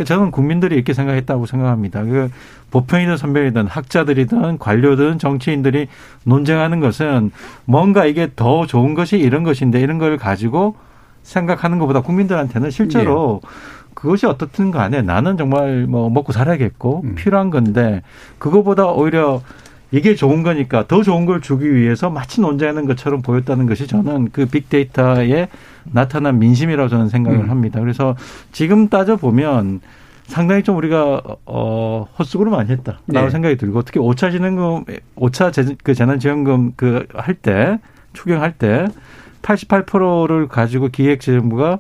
저는 국민들이 이렇게 생각했다고 생각합니다. 그 보편이든 선별이든 학자들이든 관료든 정치인들이 논쟁하는 것은 뭔가 이게 더 좋은 것이 이런 것인데 이런 걸 가지고 생각하는 것보다 국민들한테는 실제로 네. 그것이 어떻든 간에 나는 정말 뭐 먹고 살아야겠고 음. 필요한 건데 그거보다 오히려 이게 좋은 거니까 더 좋은 걸 주기 위해서 마치 논쟁하는 것처럼 보였다는 것이 저는 그 빅데이터에 나타난 민심이라고 저는 생각을 음. 합니다. 그래서 지금 따져 보면 상당히 좀 우리가 어 헛수고를 많이 했다라고 네. 생각이 들고 특히 오차 진행금 오차 그 재난지원금 그 할 때 추경할 때 88%를 가지고 기획재정부가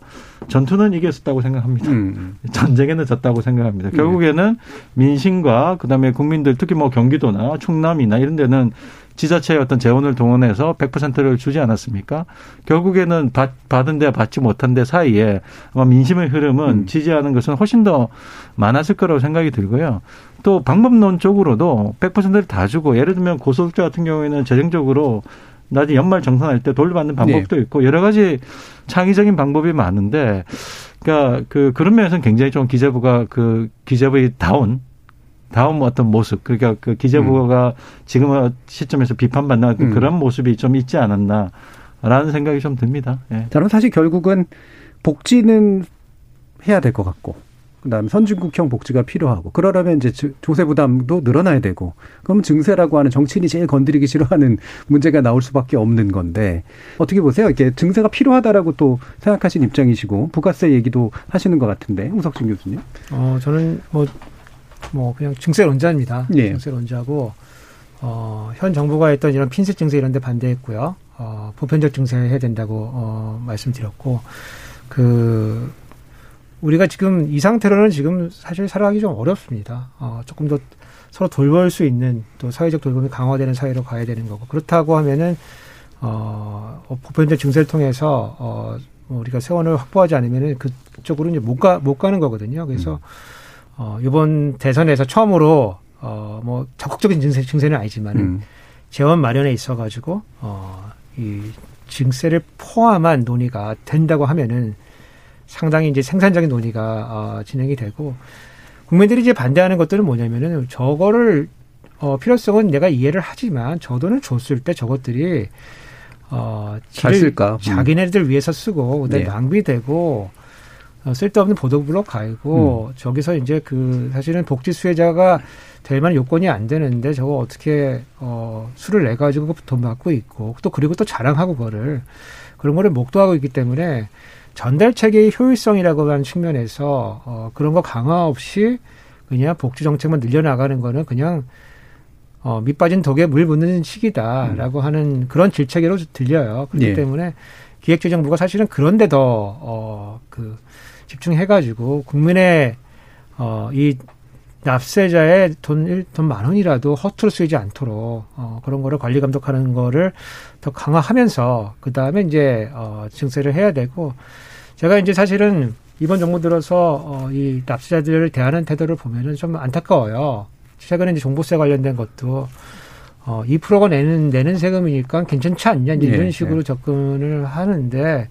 전투는 이겼었다고 생각합니다. 음. <laughs> 전쟁에는 졌다고 생각합니다. 결국에는 민심과 그다음에 국민들 특히 뭐 경기도나 충남이나 이런 데는 지자체의 어떤 재원을 동원해서 100%를 주지 않았습니까? 결국에는 받, 받은 데 받지 못한 데 사이에 아마 민심의 흐름은 음. 지지하는 것은 훨씬 더 많았을 거라고 생각이 들고요. 또 방법론적으로도 100%를 다 주고 예를 들면 고소득자 같은 경우에는 재정적으로 나중에 연말 정산할 때 돌려받는 방법도 네. 있고 여러 가지 창의적인 방법이 많은데 그러니까 그 그런 면에서는 굉장히 좀 기재부가 그 기재부의 다운 다음 어떤 모습 그러니까 그 기재부가 음. 지금 시점에서 비판받는 음. 그런 모습이 좀 있지 않았나라는 생각이 좀 듭니다. 예. 저는 사실 결국은 복지는 해야 될 것 같고 그다음에 선진국형 복지가 필요하고 그러려면 이제 조세 부담도 늘어나야 되고 그럼 증세라고 하는 정치인이 제일 건드리기 싫어하는 <laughs> 문제가 나올 수밖에 없는 건데 어떻게 보세요? 이렇게 증세가 필요하다라고 또 생각하신 입장이시고 부가세 얘기도 하시는 것 같은데 홍석준 교수님. 어 저는 뭐뭐 뭐 그냥 증세 론자입니다. 네. 증세 론자고 어, 현 정부가 했던 이런 핀셋 증세 이런 데 반대했고요. 어, 보편적 증세 해야 된다고 어, 말씀드렸고 그 우리가 지금 이 상태로는 지금 사실 살아가기 좀 어렵습니다. 어, 조금 더 서로 돌볼 수 있는 또 사회적 돌봄이 강화되는 사회로 가야 되는 거고 그렇다고 하면은 어, 보편적 증세를 통해서 어, 뭐 우리가 세원을 확보하지 않으면은 그쪽으로 이제 못 가, 못 가는 거거든요. 그래서 음. 어, 이번 대선에서 처음으로 어, 뭐 적극적인 증세, 증세는 아니지만은 음. 재원 마련에 있어 가지고 어, 이 증세를 포함한 논의가 된다고 하면은 상당히 이제 생산적인 논의가 어, 진행이 되고 국민들이 이제 반대하는 것들은 뭐냐면은 저거를 어, 필요성은 내가 이해를 하지만 저 돈을 줬을 때 저것들이 어, 잘 쓸까? 음. 자기네들 위해서 쓰고 그다음에 네. 낭비되고 어, 쓸데없는 보도블록 가이고 음. 저기서 이제 그 사실은 복지 수혜자가 될 만한 요건이 안 되는데 저거 어떻게 어 수를 내 가지고 돈 받고 있고 또 그리고 또 자랑하고 그거를 그런 거를 목도하고 있기 때문에 전달 체계의 효율성이라고 하는 측면에서 어, 그런 거 강화 없이 그냥 복지 정책만 늘려나가는 거는 그냥 어, 밑 빠진 독에 물 붓는 시기다라고 음. 하는 그런 질책으로 들려요. 그렇기 예. 때문에 기획재정부가 사실은 그런데 더, 어, 그, 집중해가지고 국민의, 어, 이 납세자의 돈, 돈 만 원이라도 허투루 쓰이지 않도록, 어, 그런 거를 관리 감독하는 거를 더 강화하면서, 그 다음에 이제, 어, 증세를 해야 되고, 제가 이제 사실은 이번 정부 들어서 어, 이 납세자들을 대하는 태도를 보면은 좀 안타까워요. 최근에 이제 종부세 관련된 것도 어, 2%가 내는 내는 세금이니까 괜찮지 않냐 이제 이런 네, 식으로 네. 접근을 하는데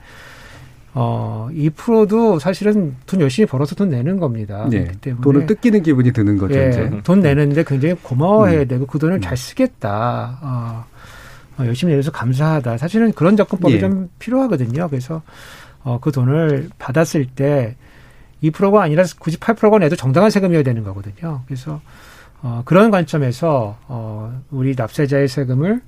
어, 2%도 사실은 돈 열심히 벌어서 돈 내는 겁니다. 네. 그렇기 때문에 돈을 뜯기는 기분이 드는 거죠. 예, 이제. 돈 내는데 굉장히 고마워해야 음. 되고 그 돈을 잘 쓰겠다. 어, 어, 열심히 내서 감사하다. 사실은 그런 접근법이 예. 좀 필요하거든요. 그래서 어, 그 돈을 받았을 때 2%가 아니라 굳이 8%가 내도 정당한 세금이어야 되는 거거든요. 그래서 어, 그런 관점에서 어, 우리 납세자의 세금을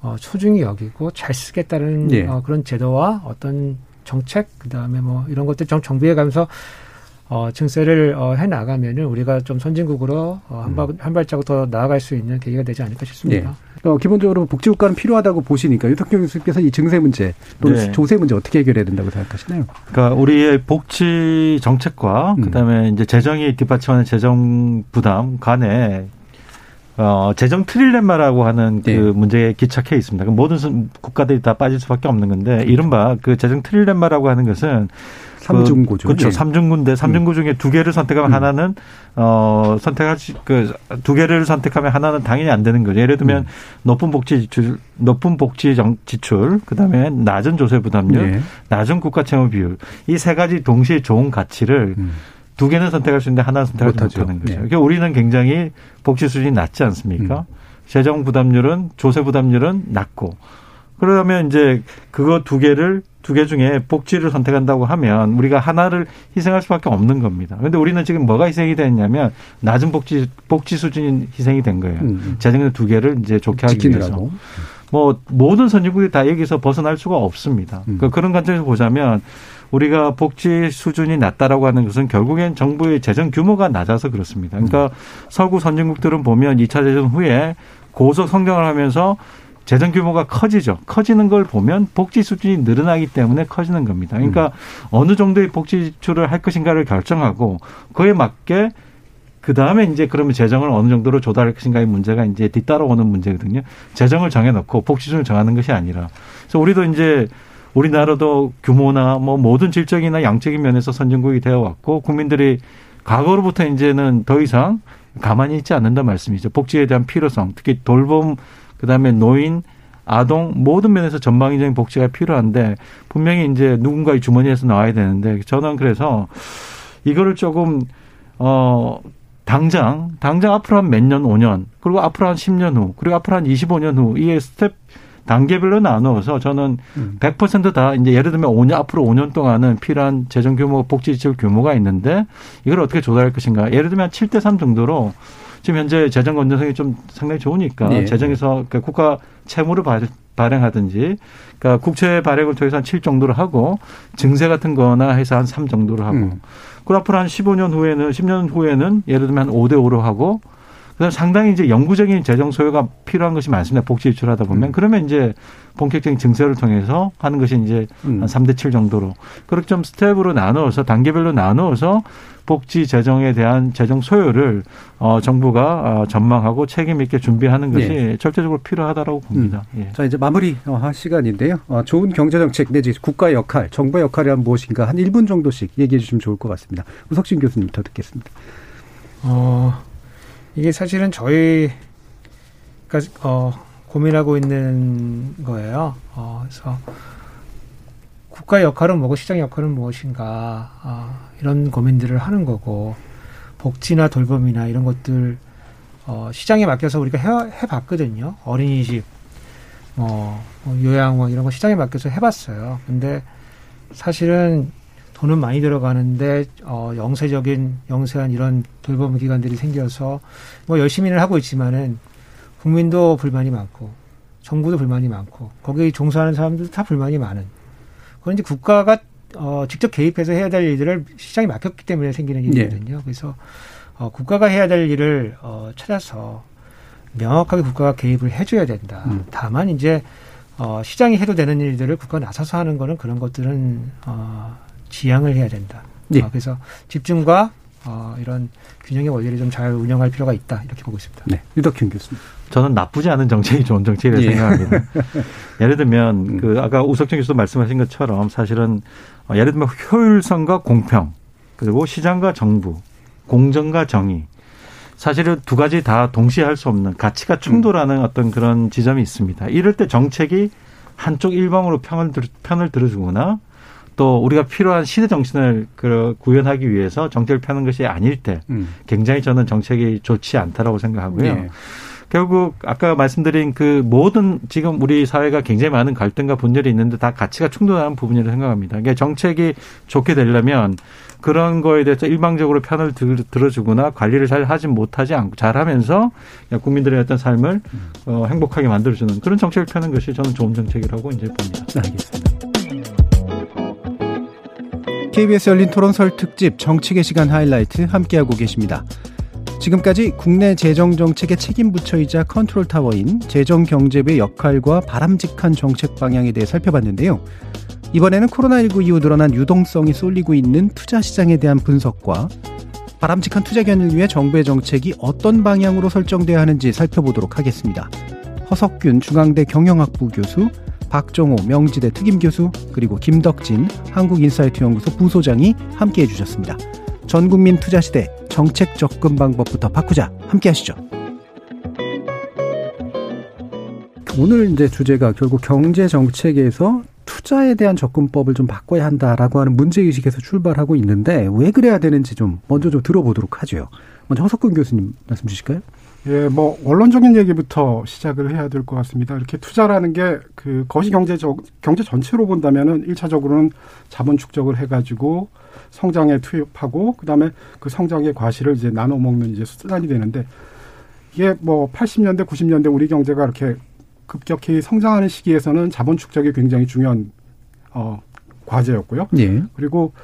어, 소중히 여기고 잘 쓰겠다는 예. 어, 그런 제도와 어떤 정책 그다음에 뭐 이런 것들 좀 정비해 가면서 어, 증세를 어, 해 나가면은 우리가 좀 선진국으로 어, 한, 발, 한 발자국 더 나아갈 수 있는 계기가 되지 않을까 싶습니다. 어, 기본적으로 복지 국가는 필요하다고 보시니까 유석경 교수께서 이 증세 문제 또는 네. 조세 문제 어떻게 해결해야 된다고 생각하시나요? 그러니까 우리의 복지 정책과 음. 그다음에 이제 재정이 뒷받침하는 재정 부담 간에 어 재정 트릴레마라고 하는 그 네. 문제에 기착해 있습니다. 그 모든 선- 국가들이 다 빠질 수밖에 없는 건데 이른바 그 재정 트릴레마라고 하는 것은 삼중고죠. 그렇죠. 예. 삼중군데 삼중구 중에 두 개를 선택하면 음. 하나는 어 선택할 수 그두 개를 선택하면 하나는 당연히 안 되는 거죠. 예를 들면 음. 높은 복지 지출, 높은 복지 정, 지출, 그다음에 낮은 조세 부담률, 예. 낮은 국가 채무 비율 이 세 가지 동시에 좋은 가치를 음. 두 개는 선택할 수 있는데 하나는 선택하지 못하죠. 못하는 거죠. 네. 그러니까 우리는 굉장히 복지 수준이 낮지 않습니까? 음. 재정 부담률은 조세 부담률은 낮고 그러면 이제 그거 두 개를 두 개 중에 복지를 선택한다고 하면 우리가 하나를 희생할 수밖에 없는 겁니다. 그런데 우리는 지금 뭐가 희생이 됐냐면 낮은 복지 복지 수준이 희생이 된 거예요. 음. 재정의 두 개를 이제 좋게 하기 위해서. 지키느라고. 뭐 모든 선진국이 다 여기서 벗어날 수가 없습니다. 음. 그 그런 관점에서 보자면 우리가 복지 수준이 낮다라고 하는 것은 결국엔 정부의 재정 규모가 낮아서 그렇습니다. 그러니까 서구 선진국들은 보면 2차 대전 후에 고속 성장을 하면서 재정 규모가 커지죠. 커지는 걸 보면 복지 수준이 늘어나기 때문에 커지는 겁니다. 그러니까 어느 정도의 복지 지출을 할 것인가를 결정하고 그에 맞게 그 다음에 이제 그러면 재정을 어느 정도로 조달할 것인가의 문제가 이제 뒤따라오는 문제거든요. 재정을 정해놓고 복지준을 정하는 것이 아니라. 그래서 우리도 이제 우리나라도 규모나 뭐 모든 질적이나 양적인 면에서 선진국이 되어 왔고 국민들이 과거로부터 이제는 더 이상 가만히 있지 않는다 말씀이죠. 복지에 대한 필요성, 특히 돌봄, 그 다음에 노인, 아동 모든 면에서 전방위적인 복지가 필요한데 분명히 이제 누군가의 주머니에서 나와야 되는데 저는 그래서 이거를 조금 어 당장 당장 앞으로 한 몇 년, 5년 그리고 앞으로 한 10년 후 그리고 앞으로 한 25년 후 이게 스텝 단계별로 나누어서 저는 음. 100%다 이제 예를 들면 5년 앞으로 5년 동안은 필요한 재정 규모, 복지 지출 규모가 있는데 이걸 어떻게 조달할 것인가? 예를 들면 7대 3 정도로 지금 현재 재정 건전성이 좀 상당히 좋으니까 네. 재정에서 그 국가 채무를 발- 발행하든지 그러니까 국채 발행을 통해서 한 7 정도로 하고 증세 같은 거나 해서 한 3 정도로 하고 음. 그리고 앞으로 한 15년 후에는 10년 후에는 예를 들면 한 5대 5로 하고 그다음 상당히 이제 영구적인 재정 소요가 필요한 것이 많습니다. 복지 지출하다 보면 음. 그러면 이제 본격적인 증세를 통해서 하는 것이 이제 음. 한 3대 7 정도로 그렇게 좀 step으로 나누어서 단계별로 나누어서 복지 재정에 대한 재정 소요를 어 정부가 어, 전망하고 책임 있게 준비하는 것이 네. 절대적으로 필요하다라고 봅니다. 예. 자 이제 마무리 어, 할 시간인데요. 어, 좋은 경제 정책 내지 국가 역할, 정부의 역할이란 무엇인가 한 1분 정도씩 얘기해 주시면 좋을 것 같습니다. 우석진 교수님부터 듣겠습니다. 어, 이게 사실은 저희가 어, 고민하고 있는 거예요. 어, 그래서 국가 역할은 뭐고 시장 역할은 무엇인가 어, 이런 고민들을 하는 거고 복지나 돌봄이나 이런 것들 어, 시장에 맡겨서 우리가 해, 해봤거든요. 어린이집, 뭐, 뭐 요양 뭐 이런 거 시장에 맡겨서 해봤어요. 근데 사실은 돈은 많이 들어가는데 어 영세적인 영세한 이런 돌봄 기관들이 생겨서 뭐 열심히는 하고 있지만은 국민도 불만이 많고 정부도 불만이 많고 거기에 종사하는 사람들도 다 불만이 많은 그런 이제 국가가 어 직접 개입해서 해야 될 일들을 시장에 맡겼기 때문에 생기는 일이거든요. 그래서 어 국가가 해야 될 일을 어 찾아서 명확하게 국가가 개입을 해줘야 된다. 음. 다만 이제 어 시장이 해도 되는 일들을 국가가 나서서 하는 거는 그런 것들은 어 지양을 해야 된다. 예. 어, 그래서 집중과 어, 이런 균형의 원리를 좀 잘 운영할 필요가 있다 이렇게 보고 있습니다. 네, 유덕균 교수님. 저는 나쁘지 않은 정책이 좋은 정책이라고 예. 생각합니다. <laughs> 예를 들면 음. 그 아까 우석정 교수 말씀하신 것처럼 사실은 어, 예를 들면 효율성과 공평 그리고 시장과 정부 공정과 정의 사실은 두 가지 다 동시에 할 수 없는 가치가 충돌하는 어떤 그런 지점이 있습니다. 이럴 때 정책이 한쪽 일방으로 편을, 들, 편을 들어주거나 또 우리가 필요한 시대 정신을 그 구현하기 위해서 정책을 펴는 것이 아닐 때 음. 굉장히 저는 정책이 좋지 않다라고 생각하고요. 예. 결국 아까 말씀드린 그 모든 지금 우리 사회가 굉장히 많은 갈등과 분열이 있는데 다 가치가 충돌하는 부분이라고 생각합니다. 그러니까 정책이 좋게 되려면 그런 거에 대해서 일방적으로 편을 들, 들어주거나 관리를 잘 하지 못하지 않고 잘하면서 국민들의 어떤 삶을 어, 행복하게 만들어주는 그런 정책을 펴는 것이 저는 좋은 정책이라고 이제 봅니다. 네, 알겠습니다. KBS 열린 토론 설 특집 정치계 시간 하이라이트 함께하고 계십니다. 지금까지 국내 재정 정책의 책임 부처이자 컨트롤 타워인 재정경제부의 역할과 바람직한 정책 방향에 대해 살펴봤는데요. 이번에는 코로나19 이후 늘어난 유동성이 쏠리고 있는 투자 시장에 대한 분석과 바람직한 투자 견인을 위해 정부의 정책이 어떤 방향으로 설정돼야 하는지 살펴보도록 하겠습니다. 허석균 중앙대 경영학부 교수, 박정호 명지대 특임 교수, 그리고 김덕진 한국인사이트 연구소 부소장이 함께 해 주셨습니다. 전국민 투자 시대 정책 접근 방법부터 바꾸자. 함께 하시죠. 오늘 이제 주제가 결국 경제 정책에서 투자에 대한 접근법을 좀 바꿔야 한다라고 하는 문제의식에서 출발하고 있는데 왜 그래야 되는지 좀 먼저 좀 들어보도록 하죠. 먼저 허석근 교수님 말씀 주실까요? 예, 뭐 원론적인 얘기부터 시작을 해야 될 것 같습니다. 이렇게 투자라는 게 그 거시 경제적 경제 전체로 본다면은 일차적으로는 자본 축적을 해가지고 성장에 투입하고 그다음에 그 성장의 과실을 이제 나눠 먹는 이제 수단이 되는데 이게 뭐 80년대 90년대 우리 경제가 이렇게 급격히 성장하는 시기에서는 자본 축적이 굉장히 중요한 어 과제였고요. 예. 그리고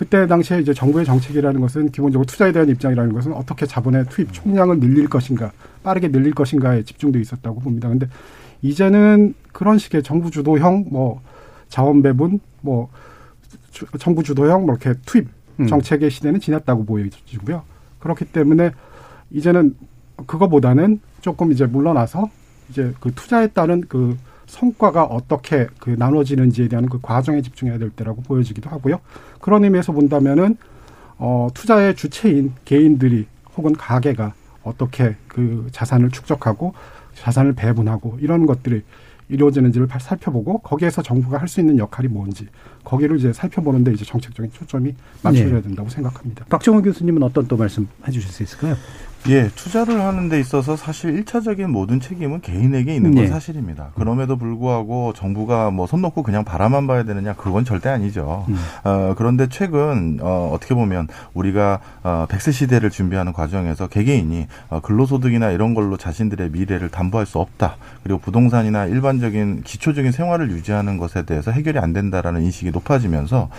그때 당시에 이제 정부의 정책이라는 것은 기본적으로 투자에 대한 입장이라는 것은 어떻게 자본의 투입 총량을 늘릴 것인가, 빠르게 늘릴 것인가에 집중돼 있었다고 봅니다. 근데 이제는 그런 식의 정부 주도형 뭐 자원 배분 뭐 주- 정부 주도형 뭐 이렇게 투입 음. 정책의 시대는 지났다고 보여지고요. 그렇기 때문에 이제는 그거보다는 조금 이제 물러나서 이제 그 투자에 따른 그 성과가 어떻게 그 나눠지는지에 대한 그 과정에 집중해야 될 때라고 보여지기도 하고요. 그런 의미에서 본다면은 어 투자의 주체인 개인들이 혹은 가게가 어떻게 그 자산을 축적하고 자산을 배분하고 이런 것들이 이루어지는지를 발- 살펴보고 거기에서 정부가 할 수 있는 역할이 뭔지 거기를 이제 살펴보는데 이제 정책적인 초점이 맞춰져야 된다고 생각합니다. 박정호 교수님은 어떤 또 말씀 해주실 수 있을까요? 예, 투자를 하는 데 있어서 사실 일차적인 모든 책임은 개인에게 있는 건 네. 사실입니다. 그럼에도 불구하고 정부가 뭐 손 놓고 그냥 바라만 봐야 되느냐 그건 절대 아니죠. 음. 어, 그런데 최근 어, 어떻게 보면 우리가 어, 백세 시대를 준비하는 과정에서 개개인이 어, 근로소득이나 이런 걸로 자신들의 미래를 담보할 수 없다. 그리고 부동산이나 일반적인 기초적인 생활을 유지하는 것에 대해서 해결이 안 된다라는 인식이 높아지면서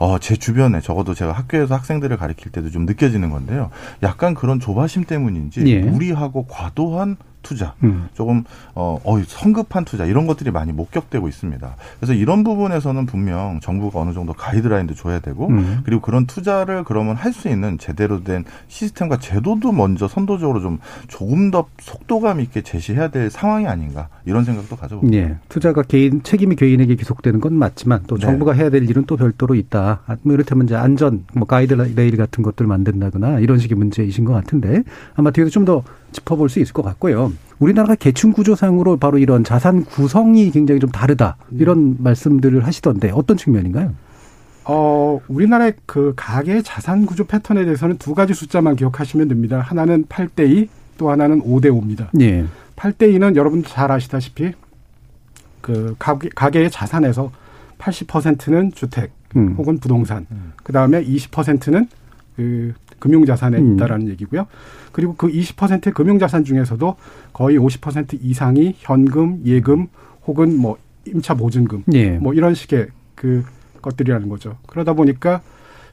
어, 제 주변에 적어도 제가 학교에서 학생들을 가르칠 때도 좀 느껴지는 건데요. 약간 그런 조바심 때문인지 예. 무리하고 과도한 투자, 음. 조금 어, 어 성급한 투자 이런 것들이 많이 목격되고 있습니다. 그래서 이런 부분에서는 분명 정부가 어느 정도 가이드라인도 줘야 되고 음. 그리고 그런 투자를 그러면 할 수 있는 제대로 된 시스템과 제도도 먼저 선도적으로 좀 조금 더 속도감 있게 제시해야 될 상황이 아닌가 이런 생각도 가져봅니다. 예. 투자가 개인 책임이 개인에게 기속되는 건 맞지만 또 네. 정부가 해야 될 일은 또 별도로 있다. 아, 뭐 이를테면 이제 안전, 뭐 가이드레일 같은 것들 만든다거나 이런 식의 문제이신 것 같은데 아마 뒤에서 좀 더 짚어볼 수 있을 것 같고요. 우리나라가 계층 구조상으로 바로 이런 자산 구성이 굉장히 좀 다르다 이런 말씀들을 하시던데 어떤 측면인가요? 어, 우리나라의 그 가계 자산 구조 패턴에 대해서는 두 가지 숫자만 기억하시면 됩니다. 하나는 8대 2, 또 하나는 5대 5입니다. 예. 8대 2는 여러분 잘 아시다시피 그 가계, 가계의 자산에서 80%는 주택 음. 혹은 부동산, 그 다음에 20%는 그 금융 자산에 음. 있다라는 얘기고요. 그리고 그 20%의 금융자산 중에서도 거의 50% 이상이 현금, 예금 혹은 뭐 임차 보증금 예. 뭐 이런 식의 그 것들이라는 거죠. 그러다 보니까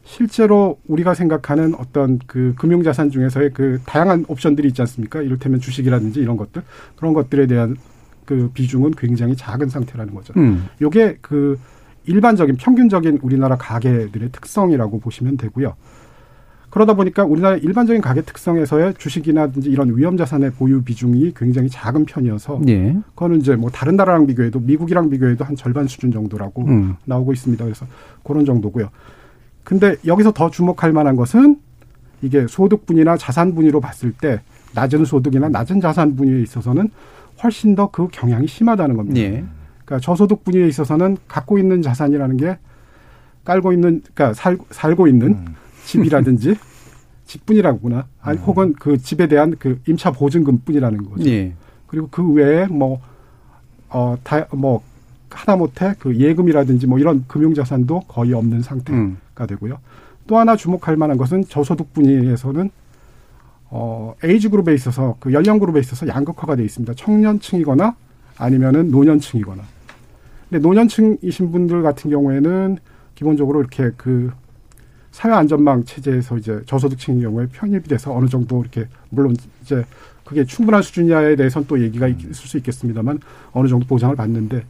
실제로 우리가 생각하는 어떤 그 금융자산 중에서의 그 다양한 옵션들이 있지 않습니까? 이를테면 주식이라든지 이런 것들 그런 것들에 대한 그 비중은 굉장히 작은 상태라는 거죠. 음. 요게 그 일반적인 평균적인 우리나라 가계들의 특성이라고 보시면 되고요. 그러다 보니까 우리나라 일반적인 가계 특성에서의 주식이나든지 이런 위험 자산의 보유 비중이 굉장히 작은 편이어서 예. 그거는 이제 뭐 다른 나라랑 비교해도 미국이랑 비교해도 한 절반 수준 정도라고 음. 나오고 있습니다. 그래서 그런 정도고요. 근데 여기서 더 주목할 만한 것은 이게 소득 분위나 자산 분위로 봤을 때 낮은 소득이나 낮은 자산 분위에 있어서는 훨씬 더 그 경향이 심하다는 겁니다. 예. 그러니까 저소득 분위에 있어서는 갖고 있는 자산이라는 게 깔고 있는 그러니까 살, 살고 있는 음. 집이라든지 <laughs> 집뿐이라구나. 아니 혹은 그 집에 대한 그 임차 보증금뿐이라는 거죠. 예. 그리고 그 외에 뭐, 어, 다, 뭐, 하다못해 그 예금이라든지 뭐 이런 금융자산도 거의 없는 상태가 음. 되고요. 또 하나 주목할 만한 것은 저소득 분위에서는 어, 에이지 그룹에 있어서 그 연령 그룹에 있어서 양극화가 돼 있습니다. 청년층이거나 아니면은 노년층이거나. 근데 노년층이신 분들 같은 경우에는 기본적으로 이렇게 그 사회 안전망 체제에서 이제 저소득층인 경우에 편입이 돼서 어느 정도 이렇게 물론 이제 그게 충분한 수준이냐에 대해서는 또 얘기가 있을 수 있겠습니다만 어느 정도 보장을 받는데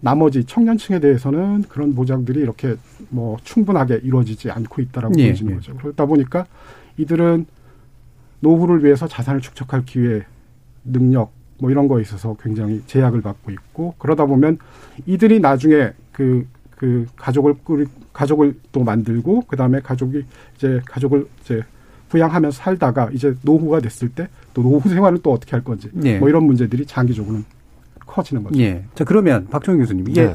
나머지 청년층에 대해서는 그런 보장들이 이렇게 뭐 충분하게 이루어지지 않고 있다라고 예, 보여지는 예. 거죠. 그러다 보니까 이들은 노후를 위해서 자산을 축적할 기회, 능력 뭐 이런 거에 있어서 굉장히 제약을 받고 있고 그러다 보면 이들이 나중에 그, 그 가족을 꾸리, 가족을 또 만들고 그 다음에 가족이 이제 가족을 이제 부양하면서 살다가 이제 노후가 됐을 때 또 노후 생활을 또 어떻게 할 건지 예. 뭐 이런 문제들이 장기적으로는 커지는 거죠. 예. 자, 그러면 박종희 교수님, 이게 네.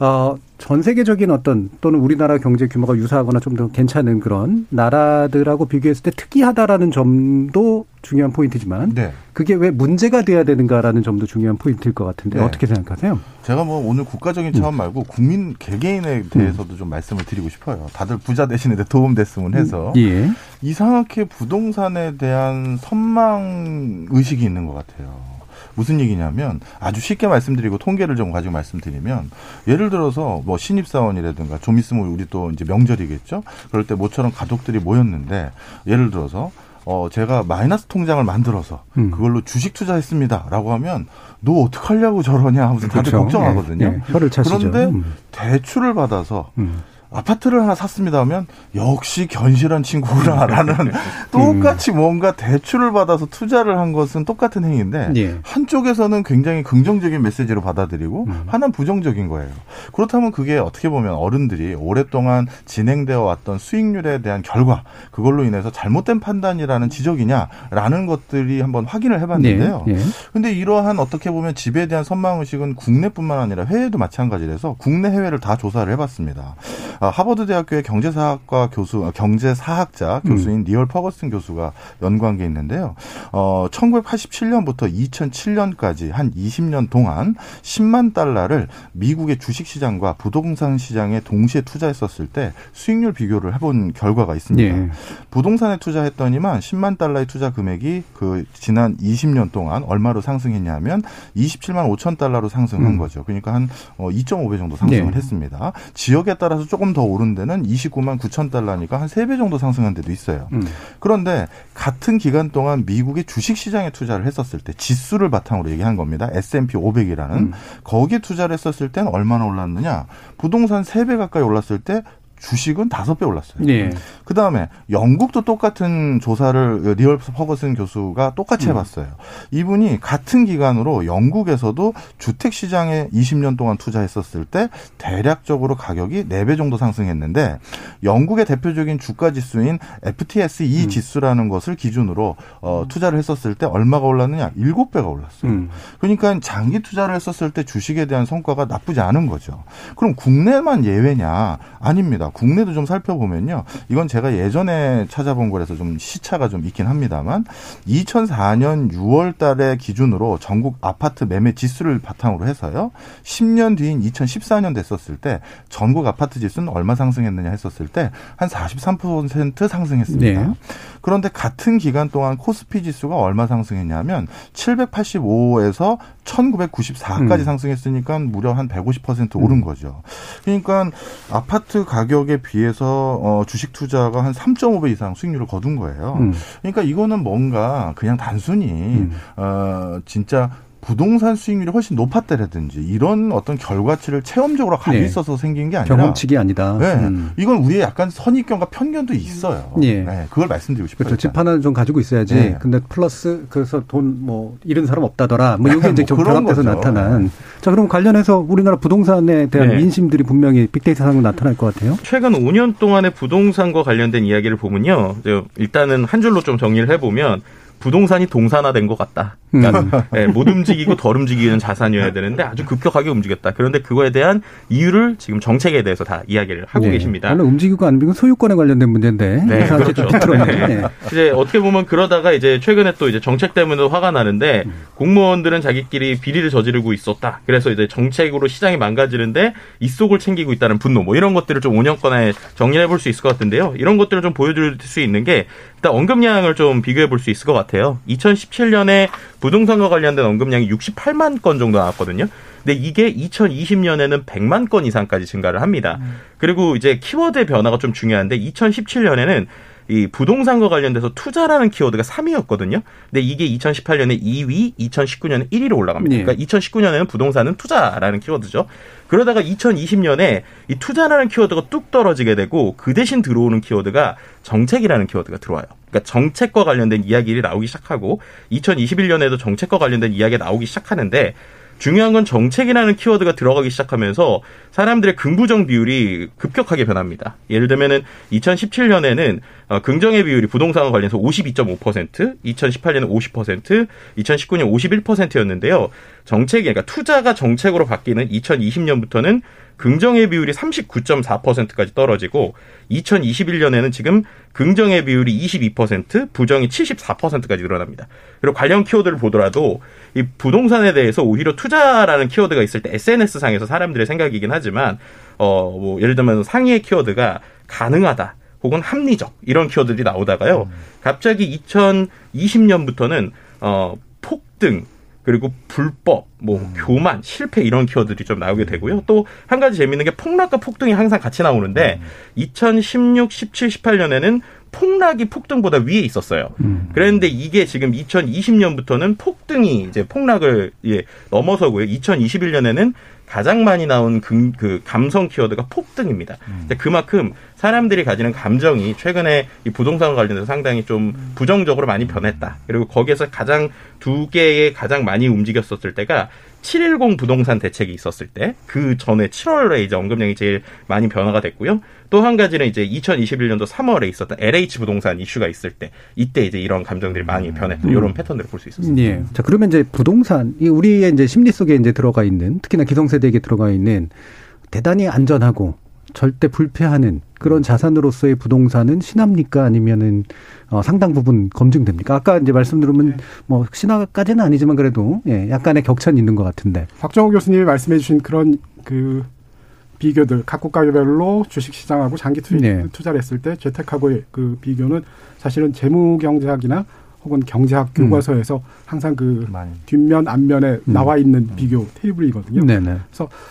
어, 전 세계적인 어떤 또는 우리나라 경제 규모가 유사하거나 좀 더 괜찮은 그런 나라들하고 비교했을 때 특이하다라는 점도 중요한 포인트지만 네. 그게 왜 문제가 돼야 되는가라는 점도 중요한 포인트일 것 같은데 네. 어떻게 생각하세요? 제가 뭐 오늘 국가적인 차원 말고 국민 개개인에 대해서도 좀 말씀을 드리고 싶어요. 다들 부자 되시는 데 도움 됐으면 해서 예. 이상하게 부동산에 대한 선망 의식이 있는 것 같아요. 무슨 얘기냐면 아주 쉽게 말씀드리고 통계를 좀 가지고 말씀드리면 예를 들어서 뭐 신입사원이라든가 좀 있으면 우리 또 이제 명절이겠죠. 그럴 때 모처럼 가족들이 모였는데 예를 들어서 어 제가 마이너스 통장을 만들어서 음. 그걸로 주식 투자했습니다라고 하면 너 어떡하려고 저러냐 하면서 다들 그렇죠. 걱정하거든요. 예, 예. 혀를 차시죠. 그런데 음. 대출을 받아서 음. 아파트를 하나 샀습니다 하면 역시 견실한 친구구나라는 음. <laughs> 똑같이 뭔가 대출을 받아서 투자를 한 것은 똑같은 행위인데 예. 한쪽에서는 굉장히 긍정적인 메시지로 받아들이고 음. 하나는 부정적인 거예요. 그렇다면 그게 어떻게 보면 어른들이 오랫동안 진행되어 왔던 수익률에 대한 결과 그걸로 인해서 잘못된 판단이라는 지적이냐라는 것들이 한번 확인을 해봤는데요. 예. 예. 근데 이러한 어떻게 보면 집에 대한 선망 의식은 국내뿐만 아니라 해외도 마찬가지라서 국내 해외를 다 조사를 해봤습니다. 아, 하버드 대학교의 경제사학과 교수, 아, 경제사학자 교수인 니얼 퍼거슨 교수가 연구한 게 있는데요. 어, 1987년부터 2007년까지 한 20년 동안 10만 달러를 미국의 주식 시장과 부동산 시장에 동시에 투자했었을 때 수익률 비교를 해본 결과가 있습니다. 예. 부동산에 투자했더니만 10만 달러의 투자 금액이 그 지난 20년 동안 얼마로 상승했냐면 27만 5천 달러로 상승한 음. 거죠. 그러니까 한 2.5배 정도 상승을 네. 했습니다. 지역에 따라서 조금 더 오른 데는 29만 9천 달러니까 한 3배 정도 상승한 데도 있어요. 음. 그런데 같은 기간 동안 미국의 주식 시장에 투자를 했었을 때 지수를 바탕으로 얘기한 겁니다. S&P 500이라는 음. 거기에 투자를 했었을 때는 얼마나 올랐느냐? 부동산 3배 가까이 올랐을 때 주식은 5배 올랐어요. 예. 그 다음에 영국도 똑같은 조사를 니얼 퍼거슨 교수가 똑같이 음. 해봤어요. 이분이 같은 기간으로 영국에서도 주택 시장에 20년 동안 투자했었을 때 대략적으로 가격이 4배 정도 상승했는데 영국의 대표적인 주가 지수인 FTSE 음. 지수라는 것을 기준으로 어, 투자를 했었을 때 얼마가 올랐느냐? 7배가 올랐어요. 음. 그러니까 장기 투자를 했었을 때 주식에 대한 성과가 나쁘지 않은 거죠. 그럼 국내만 예외냐? 아닙니다. 국내도 좀 살펴보면요. 이건 제가 예전에 찾아본 거라서 좀 시차가 좀 있긴 합니다만 2004년 6월 달에 기준으로 전국 아파트 매매 지수를 바탕으로 해서요. 10년 뒤인 2014년 됐었을 때 전국 아파트 지수는 얼마 상승했느냐 했었을 때 한 43% 상승했습니다. 네. 그런데 같은 기간 동안 코스피 지수가 얼마 상승했냐면 785에서 1994까지 음. 상승했으니까 무려 한 150% 오른 거죠. 그러니까 아파트 가격에 비해서 어, 주식 투자가 한 3.5배 이상 수익률을 거둔 거예요. 음. 그러니까 이거는 뭔가 그냥 단순히 음. 어 진짜 부동산 수익률이 훨씬 높았다라든지 이런 어떤 결과치를 체험적으로 가지고 네. 있어서 생긴 게 아니라 경험칙이 아니다. 네. 음. 이건 우리의 약간 선입견과 편견도 있어요. 예. 네, 그걸 말씀드리고 싶어요. 그렇죠. 집. 하나는 좀 가지고 있어야지. 네. 근데 플러스 그래서 돈 뭐 잃은 사람 없다더라. 뭐 이게 <laughs> 이제 뭐좀 그런 결합돼서. 나타난. 자, 그럼 관련해서 우리나라 부동산에 대한 네. 민심들이 분명히 빅데이터 상으로 나타날 것 같아요. 최근 5년 동안의 부동산과 관련된 이야기를 보면요. 저 일단은 한 줄로 좀 정리를 해보면 부동산이 동산화된 것 같다. 그러니까 예, 못 움직이고 덜 움직이는 자산이어야 되는데 아주 급격하게 움직였다. 그런데 그거에 대한 이유를 지금 정책에 대해서 다 이야기를 하고 네. 계십니다. 원래 움직이고 안 움직이고 소유권에 관련된 문제인데. 네, 이상하게 그렇죠. 좀 비틀었네. 네. 이제 어떻게 보면 그러다가 이제 최근에 또 이제 정책 때문에 화가 나는데 공무원들은 자기끼리 비리를 저지르고 있었다. 그래서 이제 정책으로 시장이 망가지는데 입속을 챙기고 있다는 분노 뭐 이런 것들을 좀 5년간에 정리해 볼 수 있을 것 같은데요. 이런 것들을 좀 보여줄 수 있는 게 일단 언급량을 좀 비교해 볼 수 있을 것 같아요. 2017년에 부동산과 관련된 언급량이 68만 건 정도 나왔거든요. 근데 이게 2020년에는 100만 건 이상까지 증가를 합니다. 그리고 이제 키워드의 변화가 좀 중요한데 2017년에는 이 부동산과 관련돼서 투자라는 키워드가 3위였거든요. 근데 이게 2018년에 2위, 2019년에 1위로 올라갑니다. 예. 그러니까 2019년에는 부동산은 투자라는 키워드죠. 그러다가 2020년에 이 투자라는 키워드가 뚝 떨어지게 되고 그 대신 들어오는 키워드가 정책이라는 키워드가 들어와요. 그러니까 정책과 관련된 이야기를 나오기 시작하고 2021년에도 정책과 관련된 이야기가 나오기 시작하는데 중요한 건 정책이라는 키워드가 들어가기 시작하면서 사람들의 긍부정 비율이 급격하게 변합니다. 예를 들면은 2017년에는 어, 긍정의 비율이 부동산과 관련해서 52.5%, 2018년에 50%, 2019년 51%였는데요. 정책이 그러니까 투자가 정책으로 바뀌는 2020년부터는 긍정의 비율이 39.4%까지 떨어지고 2021년에는 지금 긍정의 비율이 22%, 부정이 74%까지 늘어납니다. 그리고 관련 키워드를 보더라도 이 부동산에 대해서 오히려 투자라는 키워드가 있을 때 SNS 상에서 사람들의 생각이긴 하지만 어 뭐 예를 들면 상위의 키워드가 가능하다 혹은 합리적 이런 키워드들이 나오다가요. 갑자기 2020년부터는 어 폭등 그리고 불법, 뭐 교만, 실패 이런 키워드들이 좀 나오게 되고요. 또 한 가지 재밌는 게 폭락과 폭등이 항상 같이 나오는데 2016, 17, 18년에는 폭락이 폭등보다 위에 있었어요. 그랬는데 이게 지금 2020년부터는 폭등이 이제 폭락을 예, 넘어서고요. 2021년에는 가장 많이 나온 그, 그 감성 키워드가 폭등입니다. 근데 그만큼 사람들이 가지는 감정이 최근에 이 부동산과 관련해서 상당히 좀 부정적으로 많이 변했다. 그리고 거기에서 가장 두 개의 가장 많이 움직였었을 때가 710 부동산 대책이 있었을 때 그 전에 7월에 이제 언급량이 제일 많이 변화가 됐고요. 또 한 가지는 이제 2021년도 3월에 있었던 LH 부동산 이슈가 있을 때 이때 이제 이런 감정들이 많이 변했다. 이런 패턴들을 볼 수 있었습니다. 예. 자, 그러면 이제 부동산, 이 우리의 이제 심리 속에 이제 들어가 있는, 특히나 기성세대에게 들어가 있는 대단히 안전하고 절대 불패하는 그런 자산으로서의 부동산은 신합니까? 아니면은 어, 상당 부분 검증됩니까? 아까 이제 말씀 들으면 뭐 신화까지는 아니지만 그래도 예, 약간의 격차는 있는 것 같은데. 박정호 교수님이 말씀해 주신 그런 그 비교들 각 국가별로 주식 시장하고 장기 투, 네. 투자를 했을 때 재테크하고의 그 비교는 사실은 재무 경제학이나 혹은 경제학 음. 교과서에서 항상 그 많이. 뒷면 앞면에 나와 있는 비교 테이블이거든요. 네네.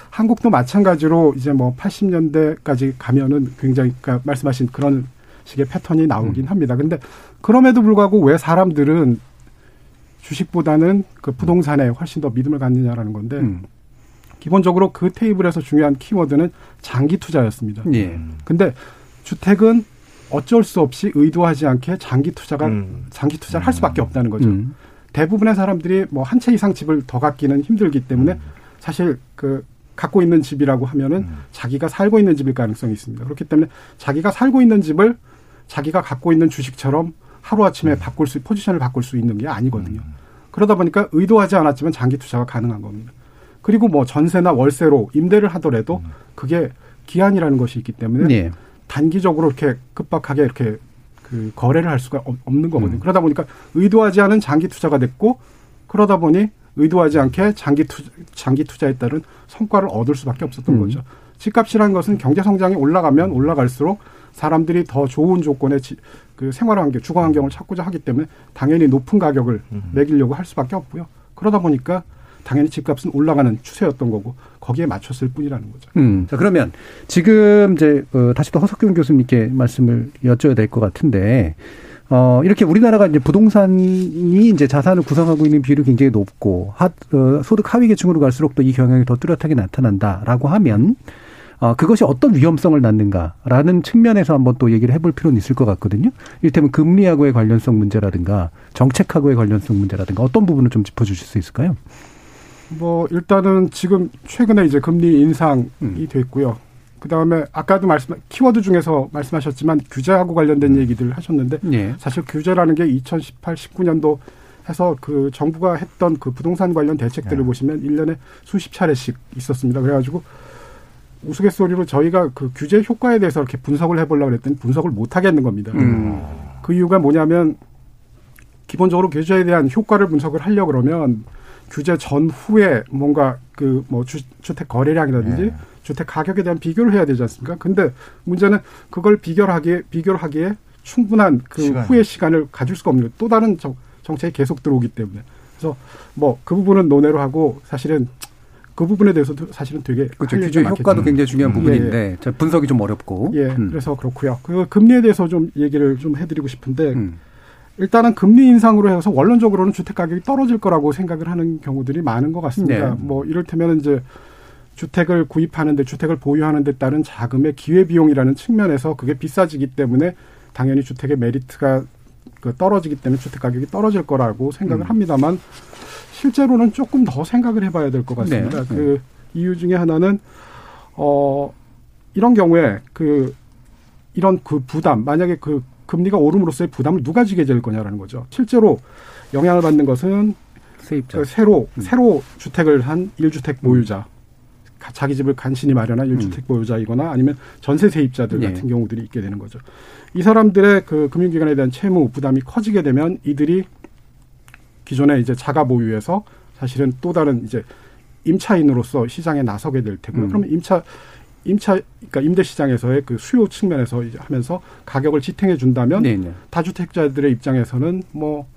한국도 마찬가지로 이제 뭐 80년대까지 가면은 굉장히 그러니까 말씀하신 그런 식의 패턴이 나오긴 합니다. 근데 그럼에도 불구하고 왜 사람들은 주식보다는 그 부동산에 훨씬 더 믿음을 갖느냐라는 건데 음. 기본적으로 그 테이블에서 중요한 키워드는 장기 투자였습니다. 예. 근데 주택은 어쩔 수 없이 의도하지 않게 장기 투자가 음. 장기 투자를 할 수밖에 없다는 거죠. 음. 대부분의 사람들이 뭐 한 채 이상 집을 더 갖기는 힘들기 때문에 음. 사실 그 갖고 있는 집이라고 하면은 자기가 살고 있는 집일 가능성이 있습니다. 그렇기 때문에 자기가 살고 있는 집을 자기가 갖고 있는 주식처럼 하루아침에 바꿀 수 포지션을 바꿀 수 있는 게 아니거든요. 그러다 보니까 의도하지 않았지만 장기 투자가 가능한 겁니다. 그리고 뭐 전세나 월세로 임대를 하더라도 그게 기한이라는 것이 있기 때문에 예. 단기적으로 이렇게 급박하게 이렇게 그 거래를 할 수가 없- 없는 거거든요. 음. 그러다 보니까 의도하지 않은 장기 투자가 됐고 그러다 보니 의도하지 않게 장기 투자, 장기 투자에 따른 성과를 얻을 수밖에 없었던 음. 거죠. 집값이라는 것은 경제 성장이 올라가면 올라갈수록 사람들이 더 좋은 조건의 지- 그 생활 환경, 주거 환경을 찾고자 하기 때문에 당연히 높은 가격을 매기려고 할 수밖에 없고요. 그러다 보니까 당연히 집값은 올라가는 추세였던 거고 거기에 맞췄을 뿐이라는 거죠. 음. 자, 그러면 지금 이제 어, 다시 또 허석균 교수님께 말씀을 여쭤야 될 것 같은데 어, 이렇게 우리나라가 이제 부동산이 이제 자산을 구성하고 있는 비율이 굉장히 높고, 하, 어, 소득 하위 계층으로 갈수록 또 이 경향이 더 뚜렷하게 나타난다라고 하면, 어, 그것이 어떤 위험성을 낳는가라는 측면에서 한번 또 얘기를 해볼 필요는 있을 것 같거든요. 이를테면 금리하고의 관련성 문제라든가 정책하고의 관련성 문제라든가 어떤 부분을 좀 짚어주실 수 있을까요? 뭐 일단은 지금 최근에 이제 금리 인상이 음. 됐고요. 그 다음에 아까도 말씀 키워드 중에서 말씀하셨지만 규제하고 관련된 얘기들 하셨는데 예. 사실 규제라는 게 2018, 19년도 해서 그 정부가 했던 그 부동산 관련 대책들을 네. 보시면 일년에 수십 차례씩 있었습니다. 그래가지고 우스갯소리로 저희가 그 규제 효과에 대해서 이렇게 분석을 해보려고 그랬더니 분석을 못 하겠는 겁니다. 음. 그 이유가 뭐냐면 기본적으로 규제에 대한 효과를 분석을 하려고 그러면 규제 전후에 뭔가 그 뭐 주택 거래량이라든지 네. 주택 가격에 대한 비교를 해야 되지 않습니까? 근데 문제는 그걸 비교를 하기에 비교를 하기에 충분한 그 시간. 후의 시간을 가질 수가 없는. 또 다른 정, 정책이 계속 들어오기 때문에 그래서 뭐 그 부분은 논외로 하고 사실은 그 부분에 대해서도 사실은 되게 그렇죠. 할 규제 효과도. 굉장히 중요한 음. 부분인데 자, 분석이 좀 어렵고. 예, 음. 그래서 그렇고요. 그 금리에 대해서 좀 얘기를 좀 해드리고 싶은데 음. 일단은 금리 인상으로 해서 원론적으로는 주택 가격이 떨어질 거라고 생각을 하는 경우들이 많은 것 같습니다. 네. 뭐 이를테면 이제 주택을 구입하는데 주택을 보유하는 데 따른 자금의 기회 비용이라는 측면에서 그게 비싸지기 때문에 당연히 주택의 메리트가 그 떨어지기 때문에 주택 가격이 떨어질 거라고 생각을 음. 합니다만 실제로는 조금 더 생각을 해봐야 될 것 같습니다. 네. 그 이유 중에 하나는 어 이런 경우에 그 이런 그 부담 만약에 그 금리가 오름으로써의 부담을 누가 지게 될 거냐라는 거죠. 실제로 영향을 받는 것은 세입자. 그 새로 음. 새로 주택을 한 1주택 보유자 가- 자기 집을 간신히 마련한 1주택 보유자이거나 아니면 전세 세입자들 음. 예. 같은 경우들이 있게 되는 거죠. 이 사람들의 그 금융기관에 대한 채무 부담이 커지게 되면 이들이 기존에 이제 자가 보유에서 사실은 또 다른 이제 임차인으로서 시장에 나서게 될 테고요. 음. 그러면 임차 임차 그러니까 임대 시장에서의 그 수요 측면에서 이제 하면서 가격을 지탱해 준다면 네, 네. 다주택자들의 입장에서는 뭐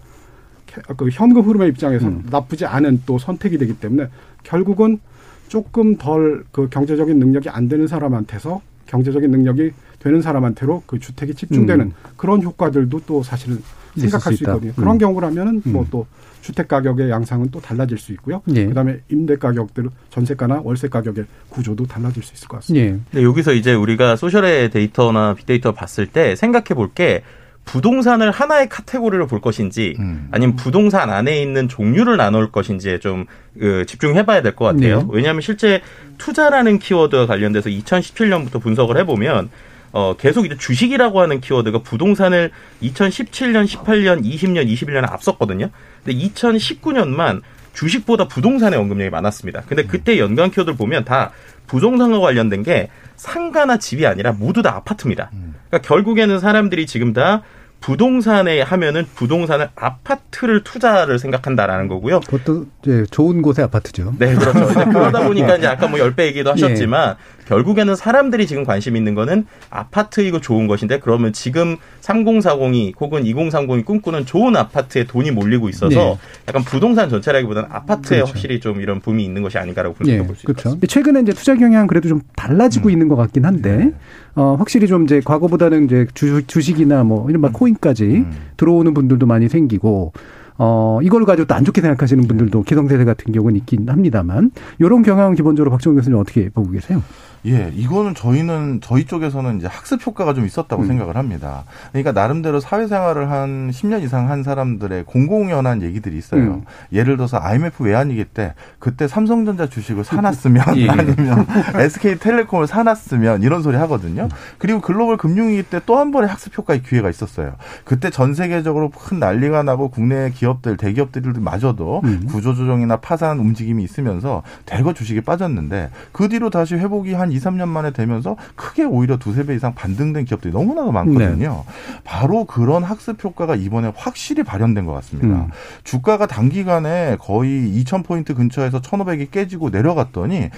그 현금 흐름의 입장에서 음. 는 나쁘지 않은 또 선택이 되기 때문에 결국은 조금 덜 그 경제적인 능력이 안 되는 사람한테서 경제적인 능력이 되는 사람한테로 그 주택이 집중되는 음. 그런 효과들도 또 사실은 생각할 수. 있거든요. 음. 그런 경우라면은 뭐 음. 또 주택 가격의 양상은 또 달라질 수 있고요. 예. 그다음에 임대 가격들 전세가나 월세 가격의 구조도 달라질 수 있을 것 같습니다. 예. 근데 여기서 이제 우리가 소셜의 데이터나 빅데이터 봤을 때 생각해 볼 게 부동산을 하나의 카테고리로 볼 것인지 음. 아니면 부동산 안에 있는 종류를 나눌 것인지에 좀 그, 집중해 봐야 될 것 같아요. 네. 왜냐하면 실제 투자라는 키워드와 관련돼서 2017년부터 분석을 해보면 어, 계속 이제 주식이라고 하는 키워드가 부동산을 2017년, 18년, 20년, 21년에 앞섰거든요. 근데 2019년만 주식보다 부동산의 언급량이 많았습니다. 근데 그때 연관 키워드를 보면 다 부동산과 관련된 게 상가나 집이 아니라 모두 다 아파트입니다. 그러니까 결국에는 사람들이 지금 다 부동산에 하면은 부동산을 아파트를 투자를 생각한다라는 거고요. 그것도 이제 좋은 곳의 아파트죠. 네, 그렇죠. <laughs> 그러다 보니까 이제 아까 뭐 10배 얘기도 하셨지만 결국에는 사람들이 지금 관심 있는 거는 아파트이고 좋은 것인데 그러면 지금 3040이 혹은 2030이 꿈꾸는 좋은 아파트에 돈이 몰리고 있어서 네. 약간 부동산 전체라기보다는 아파트에 그렇죠. 확실히 좀 이런 붐이 있는 것이 아닌가라고 예, 분석해 볼수 그렇죠. 있습니다. 최근에 이제 투자 경향 그래도 좀 달라지고 있는 것 같긴 한데, 어, 확실히 좀 이제 과거보다는 이제 주, 주식이나 뭐 이런 막 코인까지 음. 들어오는 분들도 많이 생기고, 어, 이걸 가지고 또 안 좋게 생각하시는 분들도 기성세대 같은 경우는 있긴 합니다만, 이런 경향은 기본적으로 박정훈 교수님 어떻게 보고 계세요? 예, 이거는 저희는 저희 쪽에서는 이제 학습 효과가 좀 있었다고 음. 생각을 합니다. 그러니까 나름대로 사회생활을 한 10년 이상 한 사람들의 공공연한 얘기들이 있어요. 음. 예를 들어서 IMF 외환위기 때 그때 삼성전자 주식을 사놨으면 <laughs> 예. 아니면 SK텔레콤을 사놨으면 이런 소리 하거든요. 그리고 글로벌 금융위기 때 또 한 번의 학습 효과의 기회가 있었어요. 그때 전 세계적으로 큰 난리가 나고 국내 기 업들, 대기업들마저도 음. 구조조정이나 파산 움직임이 있으면서 대거 주식이 빠졌는데 그 뒤로 다시 회복이 한 2, 3년 만에 되면서 크게 오히려 두세 배 이상 반등된 기업들이 너무나도 많거든요. 바로 그런 학습 효과가 이번에 확실히 발현된 것 같습니다. 음. 주가가 단기간에 거의 2,000포인트 근처에서 1,500이 깨지고 내려갔더니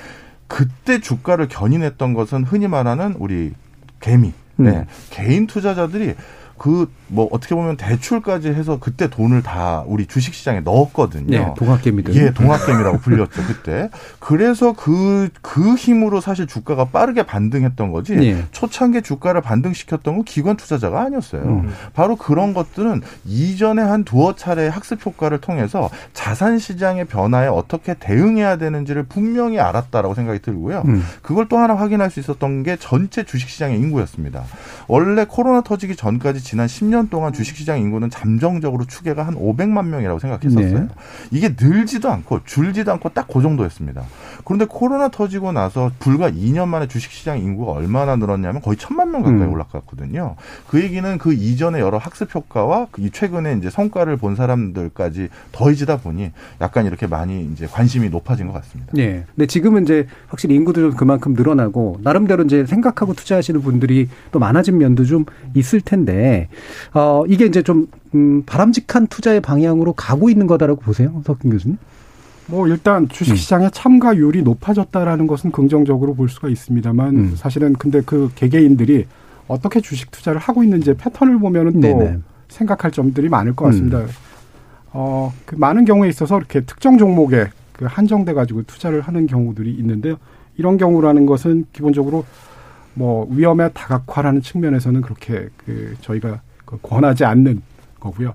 그때 주가를 견인했던 것은 흔히 말하는 우리 개미, 네, 음. 개인 투자자들이 그 뭐 어떻게 보면 대출까지 해서 그때 돈을 다 우리 주식시장에 넣었거든요. 네, 동학개미들. 예, 동학개미라고 불렸죠 그때. 그래서 그그 힘으로 사실 주가가 빠르게 반등했던 거지. 예. 초창기 주가를 반등시켰던 건 기관 투자자가 아니었어요. 음. 바로 그런 것들은 이전에 한 두어 차례 학습 효과를 통해서 자산 시장의 변화에 어떻게 대응해야 되는지를 분명히 알았다라고 생각이 들고요. 음. 그걸 또 하나 확인할 수 있었던 게 전체 주식시장의 인구였습니다. 원래 코로나 터지기 전까지 지난 10년 동안 주식시장 인구는 잠정적으로 추계가 한 500만 명이라고 생각했었어요. 네. 이게 늘지도 않고 줄지도 않고 딱 그 정도였습니다. 그런데 코로나 터지고 나서 불과 2년 만에 주식시장 인구가 얼마나 늘었냐면 거의 천만 명 가까이 음. 올라갔거든요. 그 얘기는 그 이전에 여러 학습 효과와 이 최근에 이제 성과를 본 사람들까지 더해지다 보니 약간 이렇게 많이 이제 관심이 높아진 것 같습니다. 예. 근데 지금은 이제 확실히 인구도 좀 그만큼 늘어나고 나름대로 이제 생각하고 투자하시는 분들이 또 많아진 면도 좀 있을 텐데 어 이게 이제 좀 음, 바람직한 투자의 방향으로 가고 있는 거다라고 보세요, 석균 교수님? 뭐 일단 주식시장의 참가율이 높아졌다라는 것은 긍정적으로 볼 수가 있습니다만 음. 사실은 근데 그 개개인들이 어떻게 주식 투자를 하고 있는지 패턴을 보면은 또 네네. 음. 생각할 점들이 많을 것 같습니다. 어, 그 많은 경우에 있어서 이렇게 특정 종목에 그 한정돼 가지고 투자를 하는 경우들이 있는데요. 이런 경우라는 것은 기본적으로 뭐 위험의 다각화라는 측면에서는 그렇게 그 저희가 그 권하지 않는 거고요.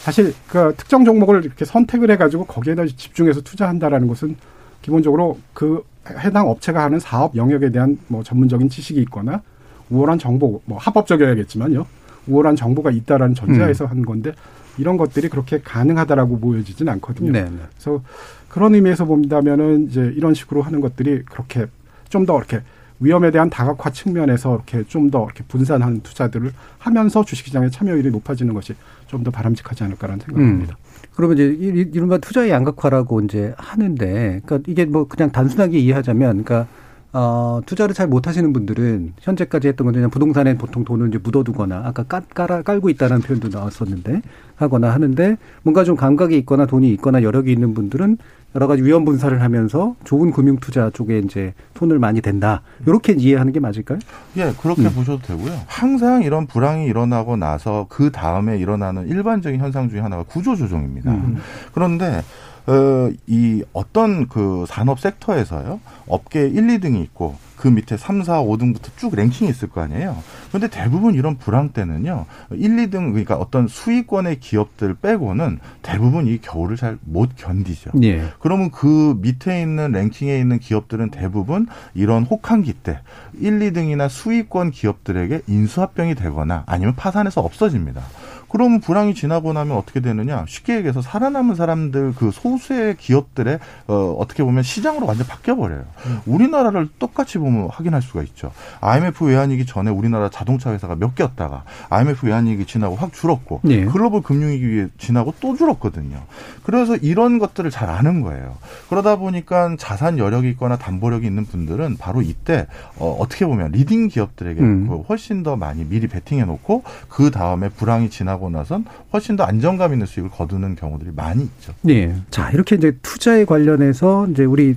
사실 그 특정 종목을 이렇게 선택을 해가지고 거기에다 집중해서 투자한다라는 것은 기본적으로 그 해당 업체가 하는 사업 영역에 대한 뭐 전문적인 지식이 있거나 우월한 정보, 뭐 합법적이어야겠지만요. 우월한 정보가 있다라는 전제하에서 음. 하는 건데 이런 것들이 그렇게 가능하다라고 보여지진 않거든요. 네. 네. 그래서 그런 의미에서 본다면은 이제 이런 식으로 하는 것들이 그렇게 좀 더 이렇게 위험에 대한 다각화 측면에서 이렇게 좀 더 이렇게 분산하는 투자들을 하면서 주식시장의 참여율이 높아지는 것이 좀 더 바람직하지 않을까라는 생각입니다. 그러면 이제 이- 이른바 투자의 양극화라고 이제 하는데, 그러니까 이게 뭐 그냥 단순하게 이해하자면, 그러니까 어, 투자를 잘 못하시는 분들은 현재까지 했던 건 그냥 부동산에 보통 돈을 이제 묻어두거나 아까 깔, 깔아, 깔고 있다는 표현도 나왔었는데 하거나 하는데 뭔가 좀 감각이 있거나 돈이 있거나 여력이 있는 분들은 여러 가지 위험 분사를 하면서 좋은 금융 투자 쪽에 이제 손을 많이 댄다. 이렇게 이해하는 게 맞을까요? 예, 그렇게 음. 보셔도 되고요. 항상 이런 불황이 일어나고 나서 그 다음에 일어나는 일반적인 현상 중에 하나가 구조 조정입니다. 음. 그런데 어, 이 어떤 그 산업 섹터에서요, 업계 1, 2등이 있고, 그 밑에 3, 4, 5등부터 쭉 랭킹이 있을 거 아니에요. 그런데 대부분 이런 불황 때는요, 1, 2등, 그러니까 어떤 수익권의 기업들 빼고는 대부분 이 겨울을 잘 못 견디죠. 예. 그러면 그 밑에 있는 랭킹에 있는 기업들은 대부분 이런 혹한기 때 1, 2등이나 수익권 기업들에게 인수합병이 되거나 아니면 파산해서 없어집니다. 그러면 불황이 지나고 나면 어떻게 되느냐? 쉽게 얘기해서 살아남은 사람들 그 소수의 기업들의 어, 어떻게 보면 시장으로 완전 바뀌어 버려요. 우리나라를 똑같이 보면 확인할 수가 있죠. IMF 외환위기 전에 우리나라 자동차 회사가 몇 개였다가 IMF 외환위기 지나고 확 줄었고 예. 글로벌 금융위기 지나고 또 줄었거든요. 그래서 이런 것들을 잘 아는 거예요. 그러다 보니까 자산 여력이 있거나 담보력이 있는 분들은 바로 이때 어, 어떻게 보면 leading 기업들에게 음. 그 훨씬 더 많이 미리 베팅해 놓고 그 다음에 불황이 지나고 나선 훨씬 더 안정감 있는 수익을 거두는 경우들이 많이 있죠. 예. 자, 이렇게 이제 투자에 관련해서 이제 우리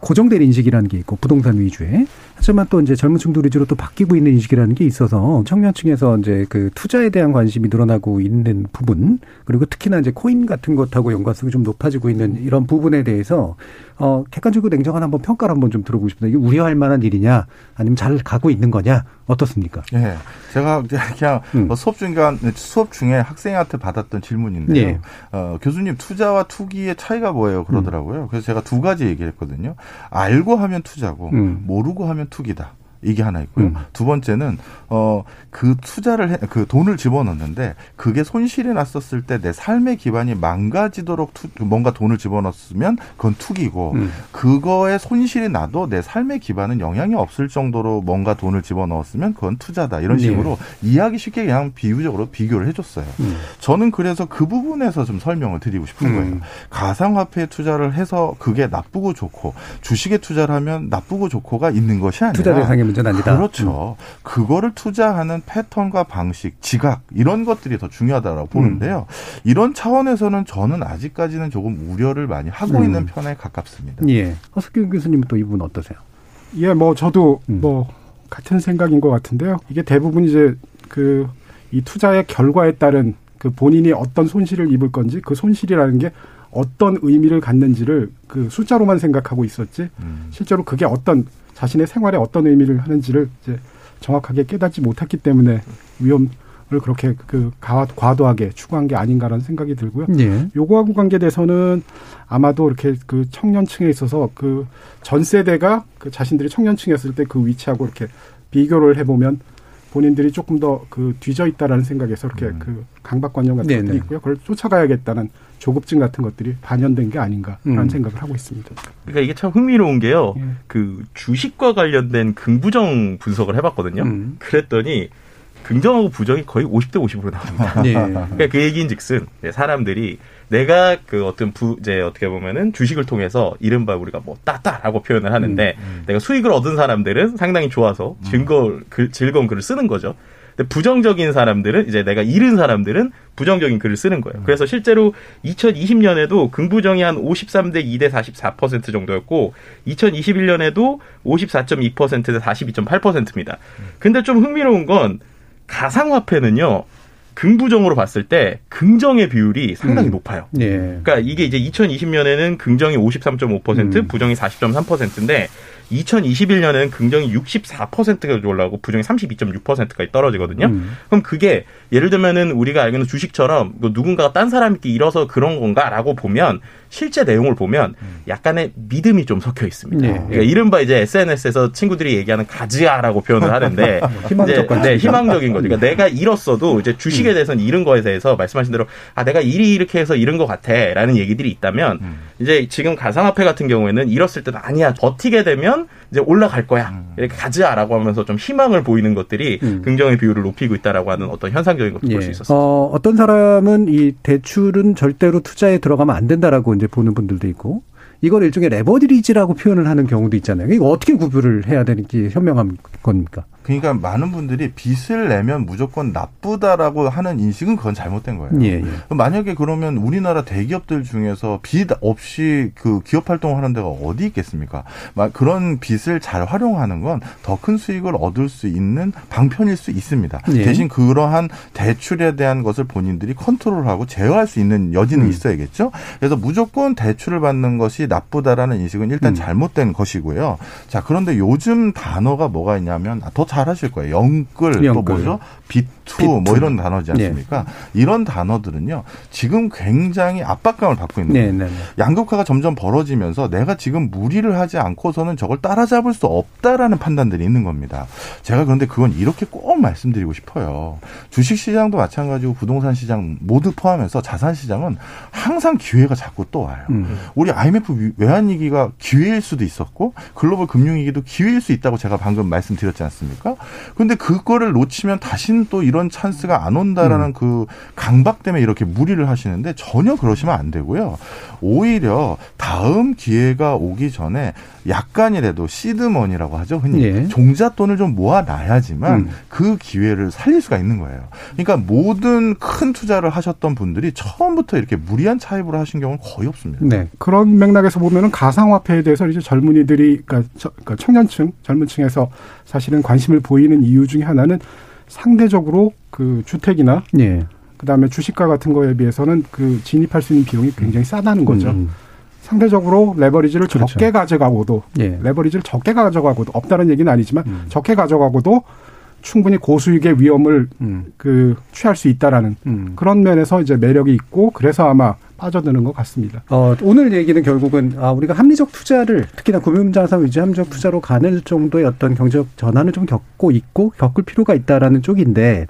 고정된 인식이라는 게 있고 부동산 위주의 하지만 또 이제 젊은 층들 위주로 또 바뀌고 있는 인식이라는 게 있어서 청년층에서 이제 그 투자에 대한 관심이 늘어나고 있는 부분 그리고 특히나 이제 코인 같은 것하고 연관성이 좀 높아지고 있는 이런 부분에 대해서 어 객관적이고 냉정한 한번 평가를 한번 좀 들어보고 싶습니다. 이게 우려할 만한 일이냐 아니면 잘 가고 있는 거냐 어떻습니까? 예. 제가 그냥 음. 어, 수업 중간 수업 중에 학생한테 받았던 질문인데요. 예. 어, 교수님 투자와 투기의 차이가 뭐예요? 음. 그러더라고요. 그래서 제가 두 가지 얘기를 했거든요. 알고 하면 투자고 음. 모르고 하면 투기다. 이게 하나 있고요. 음. 두 번째는 어 그 투자를 해, 그 돈을 집어넣는데 그게 손실이 났었을 때 내 삶의 기반이 망가지도록 투, 뭔가 돈을 집어넣었으면 그건 투기고 음. 그거에 손실이 나도 내 삶의 기반은 영향이 없을 정도로 뭔가 돈을 집어넣었으면 그건 투자다 이런 네. 식으로 이해하기 쉽게 그냥 비유적으로 비교를 해줬어요. 음. 저는 그래서 그 부분에서 좀 설명을 드리고 싶은 음. 거예요. 가상화폐에 투자를 해서 그게 나쁘고 좋고 주식에 투자를 하면 나쁘고 좋고가 있는 것이 아니라 문제는 아니다. 음. 그렇죠. 그거를 투자하는 패턴과 방식, 지각 이런 것들이 더 중요하다고 보는데요. 이런 차원에서는 저는 아직까지는 조금 우려를 많이 하고 음. 있는 편에 가깝습니다. 예. 허석균 교수님은 또 이 부분 어떠세요? 예, 뭐 저도 음. 뭐 같은 생각인 것 같은데요. 이게 대부분 이제 그 이 투자의 결과에 따른 그 본인이 어떤 손실을 입을 건지 그 손실이라는 게 어떤 의미를 갖는지를 그 숫자로만 생각하고 있었지 음. 실제로 그게 어떤 자신의 생활에 어떤 의미를 하는지를 이제 정확하게 깨닫지 못했기 때문에 위험 을 그렇게 그 가- 과도하게 추구한 게 아닌가라는 생각이 들고요. 예. 요거하고 관계돼서는 아마도 이렇게 그 청년층에 있어서 그 전 세대가 그 자신들이 청년층이었을 때 그 위치하고 이렇게 비교를 해보면 본인들이 조금 더 그 뒤져 있다라는 생각에서 이렇게 음. 그 강박관념 같은 네네. 것들이 있고요. 그걸 쫓아가야겠다는 조급증 같은 것들이 반영된 게 아닌가라는 음. 생각을 하고 있습니다. 그러니까 이게 참 흥미로운 게요. 예. 그 주식과 관련된 긍부정 분석을 해봤거든요. 음. 그랬더니 긍정하고 부정이 거의 50대 50으로 나옵니다. 예. <laughs> 그러니까 그 얘기인즉슨 네, 사람들이 내가 그 어떤 부 이제 어떻게 보면은 주식을 통해서 이른바 우리가 뭐 따따라고 표현을 하는데 내가 수익을 얻은 사람들은 상당히 좋아서 즐거울 글, 즐거운 글을 쓰는 거죠. 부정적인 사람들은 이제 내가 잃은 사람들은 부정적인 글을 쓰는 거예요. 그래서 실제로 2020년에도 긍부정이 한 53대 2대 44% 정도였고 2021년에도 54.2%대 42.8%입니다. 근데 좀 흥미로운 건 가상화폐는요. 긍부정으로 봤을 때 긍정의 비율이 상당히 음. 높아요. 예. 그러니까 이게 이제 2020년에는 긍정이 53.5%, 음. 부정이 40.3%인데 2021년에는 긍정이 64%가 올라가고 부정이 32.6%까지 떨어지거든요. 음. 그럼 그게 예를 들면은 우리가 알고 있는 주식처럼 뭐 누군가가 딴 사람께 잃어서 그런 건가라고 보면 실제 내용을 보면 약간의 믿음이 좀 섞여 있습니다. 네. 그러니까 이른바 이제 SNS에서 친구들이 얘기하는 가지아라고 표현을 <laughs> 하는데 희망적 이제. 네, 희망적인 거죠. 그러니까 내가 잃었어도 이제 주식에 대해서는 잃은 거에 대해서 말씀하신 대로 아 내가 일이 이렇게 해서 잃은 것 같아라는 얘기들이 있다면 이제 지금 가상화폐 같은 경우에는 잃었을 때도 아니야 버티게 되면 이제 올라갈 거야 이렇게 가지아라고 하면서 좀 희망을 보이는 것들이 음. 긍정의 비율을 높이고 있다라고 하는 어떤 현상적인 것도 볼수 있었어요. 어, 어떤 사람은 이 대출은 절대로 투자에 들어가면 안 된다라고 이제 보는 분들도 있고 이걸 일종의 레버리지라고 표현을 하는 경우도 있잖아요. 이거 어떻게 구별을 해야 되는지 현명한 겁니까? 그러니까 많은 분들이 빚을 내면 무조건 나쁘다라고 하는 인식은 그건 잘못된 거예요. 예, 예. 만약에 그러면 우리나라 대기업들 중에서 빚 없이 그 기업 활동을 하는 데가 어디 있겠습니까? 막 그런 빚을 잘 활용하는 건 더 큰 수익을 얻을 수 있는 방편일 수 있습니다. 예. 대신 그러한 대출에 대한 것을 본인들이 컨트롤하고 제어할 수 있는 여지는 음. 있어야겠죠. 그래서 무조건 대출을 받는 것이 나쁘다라는 인식은 일단 음. 잘못된 것이고요. 자, 그런데 요즘 단어가 뭐가 있냐면 더잘 하실 거예요. 영끌, 영끌. 또 뭐죠? 빛 B2, 뭐 이런 단어지 네. 않습니까? 네. 이런 단어들은요. 지금 굉장히 압박감을 받고 있는 거예요. 네, 네, 네, 양극화가 점점 벌어지면서 내가 지금 무리를 하지 않고서는 저걸 따라잡을 수 없다라는 판단들이 있는 겁니다. 제가 그런데 그건 이렇게 꼭 말씀드리고 싶어요. 주식 시장도 마찬가지고 부동산 시장 모두 포함해서 자산 시장은 항상 기회가 자꾸 또 와요. 음. 우리 IMF 외환 위기가 기회일 수도 있었고 글로벌 금융 위기도 기회일 수 있다고 제가 방금 말씀드렸지 않습니까? 근데 그거를 놓치면 다시는 또 이런 찬스가 안 온다라는 음. 그 강박 때문에 이렇게 무리를 하시는데 전혀 그러시면 안 되고요. 오히려 다음 기회가 오기 전에 약간이라도 시드머니라고 하죠. 흔히 예. 종잣돈을 좀 모아놔야지만 음. 그 기회를 살릴 수가 있는 거예요. 그러니까 모든 큰 투자를 하셨던 분들이 처음부터 이렇게 무리한 차입으로 하신 경우는 거의 없습니다. 네. 그런 맥락에서 보면은 가상화폐에 대해서 이제 젊은이들이 그러니까, 저- 그러니까 청년층 젊은층에서 사실은 관심을 보이는 이유 중에 하나는 상대적으로 그 주택이나 예. 그다음에 주식과 같은 거에 비해서는 그 진입할 수 있는 비용이 굉장히 싸다는 거죠. 음. 상대적으로 레버리지를 그렇죠. 적게 가져가고도 예. 레버리지를 적게 가져가고도 없다는 얘기는 아니지만 음. 적게 가져가고도 충분히 고수익의 위험을 음. 그 취할 수 있다라는 음. 그런 면에서 이제 매력이 있고 그래서 아마 빠져드는 것 같습니다. 어, 오늘 얘기는 결국은 아, 우리가 합리적 투자를 특히나 금융자산 위주 합리적 투자로 가는 정도의 어떤 경제적 전환을 좀 겪고 있고 겪을 필요가 있다라는 쪽인데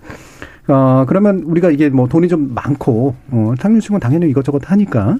어, 그러면 우리가 이게 뭐 돈이 좀 많고 어, 상류층은 당연히 이것저것 하니까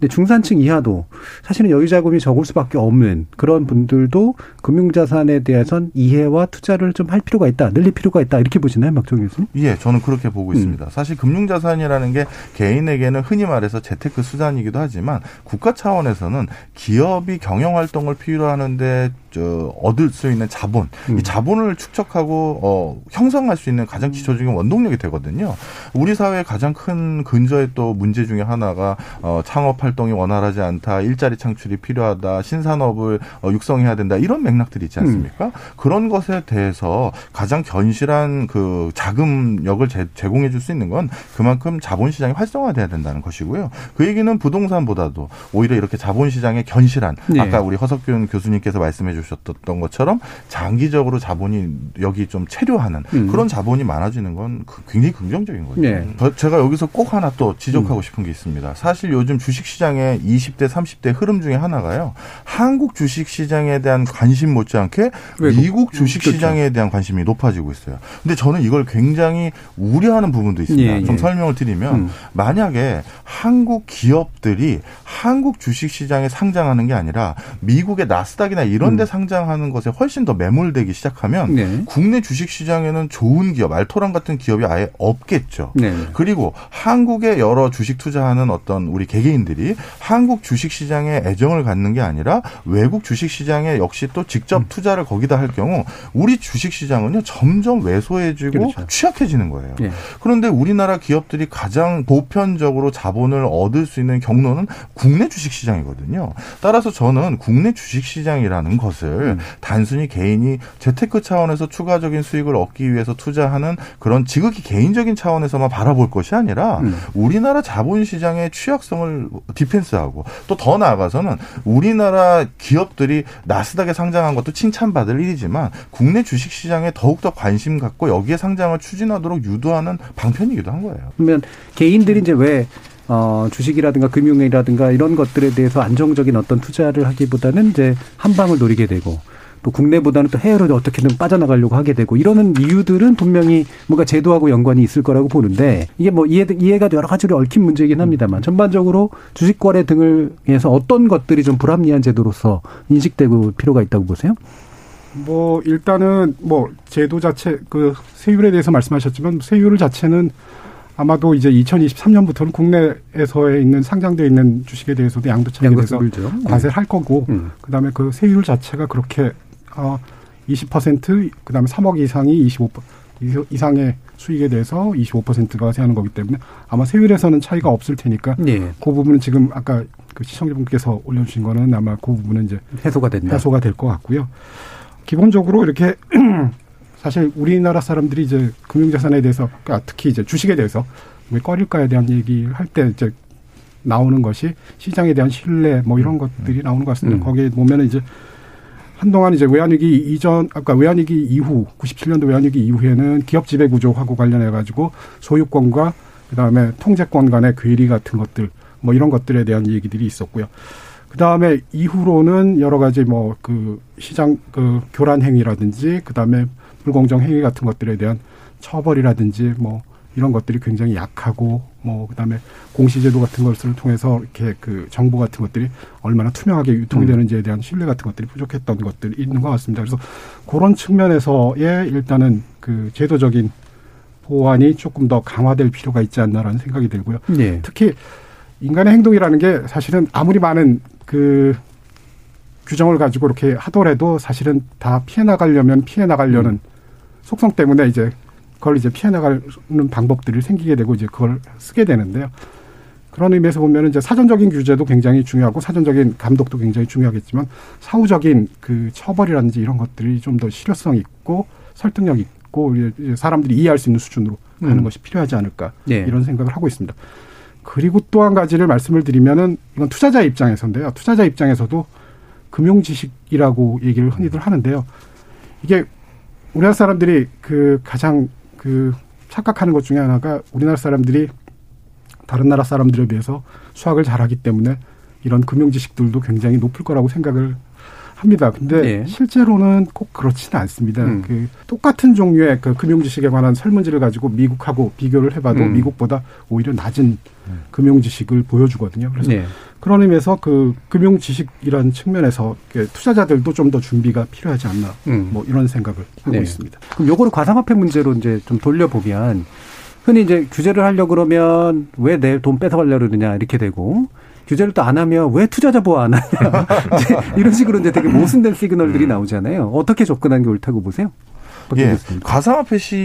근데 중산층 이하도 사실은 여유 자금이 적을 수밖에 없는 그런 분들도 금융자산에 대해선 이해와 투자를 좀 할 필요가 있다, 늘릴 필요가 있다 이렇게 보시나요, 박정희 교수님? 예, 저는 그렇게 보고 음. 있습니다. 사실 금융자산이라는 게 개인에게는 흔히 말해서 재테크 수단이기도 하지만 국가 차원에서는 기업이 경영 활동을 필요로 하는데 저 얻을 수 있는 자본, 음. 이 자본을 축적하고 어 형성할 수 있는 가장 기초적인 원동력이 되거든요. 우리 사회의 가장 큰 근저의 또 문제 중에 하나가 어 창업할 활동이 원활하지 않다, 일자리 창출이 필요하다, 신산업을 어, 육성해야 된다 이런 맥락들이 있지 않습니까? 음. 그런 것에 대해서 가장 견실한 그 자금력을 제, 공해 줄 수 있는 건 그만큼 자본시장이 활성화돼야 된다는 것이고요. 그 얘기는 부동산보다도 오히려 이렇게 자본시장의 견실한 네. 아까 우리 허석균 교수님께서 말씀해 주셨던 것처럼 장기적으로 자본이 여기 좀 체류하는 음. 그런 자본이 많아지는 건그 굉장히 긍정적인 거죠. 네. 제가 여기서 꼭 하나 또 지적하고 음. 싶은 게 있습니다. 사실 요즘 주식시장 의 20대, 30대 흐름 중에 하나가요. 한국 주식 시장에 대한 관심 못지않게 외국. 미국 주식시장에 그렇죠. 대한 관심이 높아지고 있어요. 근데 저는 이걸 굉장히 우려하는 부분도 있습니다. 예, 좀 예. 설명을 드리면 음. 만약에 한국 기업들이 한국 주식 시장에 상장하는 게 아니라 미국의 나스닥이나 이런 데 음. 상장하는 것에 훨씬 더 매몰되기 시작하면 네. 국내 주식 시장에는 좋은 기업, 알토란 같은 기업이 아예 없겠죠. 네. 그리고 한국의 여러 주식 투자하는 어떤 우리 개개인들이 한국 주식 시장에 애정을 갖는 게 아니라 외국 주식 시장에 역시 또 직접 음. 투자를 거기다 할 경우 우리 주식 시장은요 점점 왜소해지고 그렇죠. 취약해지는 거예요. 네. 그런데 우리나라 기업들이 가장 보편적으로 자본을 얻을 수 있는 경로는 국내 주식 시장이거든요. 따라서 저는 국내 주식 시장이라는 것을 음. 단순히 개인이 재테크 차원에서 추가적인 수익을 얻기 위해서 투자하는 그런 지극히 개인적인 차원에서만 바라볼 것이 아니라 음. 우리나라 자본 시장의 취약성을 디펜스하고 또 더 나아가서는 우리나라 기업들이 나스닥에 상장한 것도 칭찬받을 일이지만 국내 주식 시장에 더욱더 관심 갖고 여기에 상장을 추진하도록 유도하는 방편이기도 한 거예요. 그러면 개인들이 이제 왜 어, 주식이라든가 금융이라든가 이런 것들에 대해서 안정적인 어떤 투자를 하기보다는 이제 한 방을 노리게 되고 또 국내보다는 또 해외로 어떻게든 빠져나가려고 하게 되고 이러는 이유들은 분명히 뭔가 제도하고 연관이 있을 거라고 보는데 이게 뭐 이해, 이해가 여러 가지로 얽힌 문제이긴 합니다만 전반적으로 주식 거래 등을 해서 어떤 것들이 좀 불합리한 제도로서 인식되고 필요가 있다고 보세요? 뭐 일단은 뭐 제도 자체 그 세율에 대해서 말씀하셨지만 세율 자체는 아마도 이제 2023년부터는 국내에서에 있는 상장되어 있는 주식에 대해서도 양도차익에 대해서 과세를 할 거고 음. 그다음에 그 세율 자체가 그렇게 어20% 그다음에 3억 이상이 25 이상의 수익에 대해서 25%가 세하는 거기 때문에 아마 세율에서는 차이가 없을 테니까 네. 그 부분은 지금 아까 그 시청자분께서 올려주신 거는 아마 그 부분은 이제 해소가 된다. 해소가 될 것 같고요. 기본적으로 이렇게 <clears throat> 사실 우리나라 사람들이 이제 금융자산에 대해서 그러니까 특히 이제 주식에 대해서 왜 꺼릴까에 대한 얘기를 할 때 이제 나오는 것이 시장에 대한 신뢰 뭐 이런 음. 것들이 나오는 것 같습니다. 음. 거기에 보면은 이제 한동안 이제 외환위기 이전 아까 외환위기 이후 97년도 외환위기 이후에는 기업 지배 구조하고 관련해 가지고 소유권과 그 다음에 통제권 간의 괴리 같은 것들 뭐 이런 것들에 대한 얘기들이 있었고요. 그 다음에 이후로는 여러 가지 뭐 그 시장 그 교란 행위라든지 그 다음에 불공정 행위 같은 것들에 대한 처벌이라든지 뭐 이런 것들이 굉장히 약하고 뭐 그다음에 공시제도 같은 것을 통해서 이렇게 그 정보 같은 것들이 얼마나 투명하게 유통이 음. 되는지에 대한 신뢰 같은 것들이 부족했던 것들이 있는 것 같습니다. 그래서 그런 측면에서의 일단은 그 제도적인 보완이 조금 더 강화될 필요가 있지 않나라는 생각이 들고요. 네. 특히 인간의 행동이라는 게 사실은 아무리 많은 그 규정을 가지고 이렇게 하더라도 사실은 다 피해 나가려면 피해 나가려는 음. 속성 때문에 이제 그걸 이제 피해 나가는 방법들이 생기게 되고 이제 그걸 쓰게 되는데요. 그런 의미에서 보면 이제 사전적인 규제도 굉장히 중요하고 사전적인 감독도 굉장히 중요하겠지만 사후적인 그 처벌이라든지 이런 것들이 좀 더 실효성 있고 설득력 있고 사람들이 이해할 수 있는 수준으로 가는 음. 것이 필요하지 않을까 네. 이런 생각을 하고 있습니다. 그리고 또 한 가지를 말씀을 드리면은 이건 투자자 입장에서인데요. 투자자 입장에서도 금융 지식이라고 얘기를 흔히들 하는데요. 이게 우리나라 사람들이 그 가장 그 착각하는 것 중에 하나가 우리나라 사람들이 다른 나라 사람들에 비해서 수학을 잘하기 때문에 이런 금융 지식들도 굉장히 높을 거라고 생각을 합니다. 근데 네. 실제로는 꼭 그렇지는 않습니다. 음. 그 똑같은 종류의 그 금융 지식에 관한 설문지를 가지고 미국하고 비교를 해봐도 음. 미국보다 오히려 낮은 음. 금융 지식을 보여주거든요. 그래서 네. 그런 의미에서 그 금융 지식이라는 측면에서 투자자들도 좀 더 준비가 필요하지 않나 음. 뭐 이런 생각을 하고 네. 있습니다. 그럼 요거를 가상화폐 문제로 이제 좀 돌려보면 흔히 이제 규제를 하려 그러면 왜 내 돈 뺏어가려 그러느냐 이렇게 되고 규제를 또 안 하면 왜 투자자 보호 안 하냐 <laughs> 이런 식으로 이제 되게 모순된 시그널들이 음. 나오잖아요. 어떻게 접근하는 게 옳다고 보세요? 예, 가상화폐 시,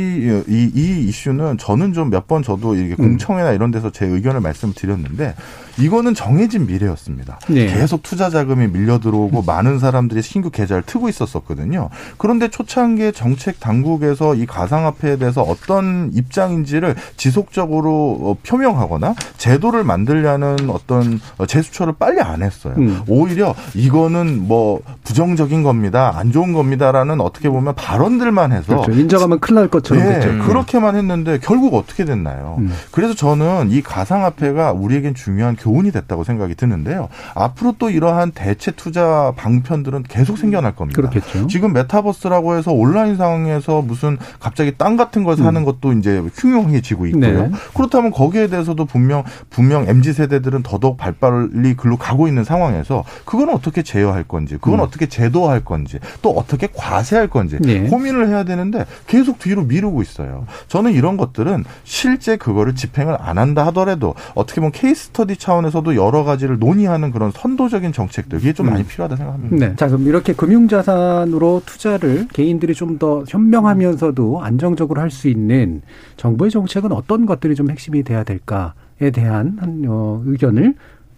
이, 이 이슈는 저는 좀 몇 번 저도 이게 음. 공청회나 이런 데서 제 의견을 말씀드렸는데 이거는 정해진 미래였습니다. 네. 계속 투자 자금이 밀려 들어오고 많은 사람들이 신규 계좌를 트고 있었었거든요. 그런데 초창기에 정책 당국에서 이 가상화폐에 대해서 어떤 입장인지를 지속적으로 어, 표명하거나 제도를 만들려는 어떤 어, 제스처를 빨리 안 했어요. 음. 오히려 이거는 뭐 부정적인 겁니다. 안 좋은 겁니다라는 어떻게 보면 발언들만 해서 그렇죠. 인정하면 큰일 날 것처럼 네, 됐죠. 그렇게만 했는데 결국 어떻게 됐나요? 음. 그래서 저는 이 가상화폐가 우리에겐 중요한 교훈이 됐다고 생각이 드는데요. 앞으로 또 이러한 대체 투자 방편들은 계속 생겨날 겁니다. 그렇겠죠. 지금 메타버스라고 해서 온라인상에서 무슨 갑자기 땅 같은 걸 사는 것도 이제 흉흉해지고 있고요. 음. 네. 그렇다면 거기에 대해서도 분명 분명 mz 세대들은 더더욱 발빨리 글로 가고 있는 상황에서 그건 어떻게 제어할 건지, 그건 음. 어떻게 제도할 건지, 또 어떻게 과세할 건지 네. 고민을 해야 되는데 계속 뒤로 미루고 있어요. 저는 이런 것들은 실제 그거를 집행을 안 한다 하더라도 어떻게 보면 케이스 스터디 차원 에서도 여러 가지를 논의하는 그런 선도적인 정책들 이게 좀 음. 많이 필요하다 생각합니다. 네. 자, 그럼 이렇게 금융자산으로 투자를 개인들이 좀 더 현명하면서도 안정적으로 할 수 있는 정부의 정책은 어떤 것들이 좀 핵심이 돼야 될까에 대한 한, 어, 의견을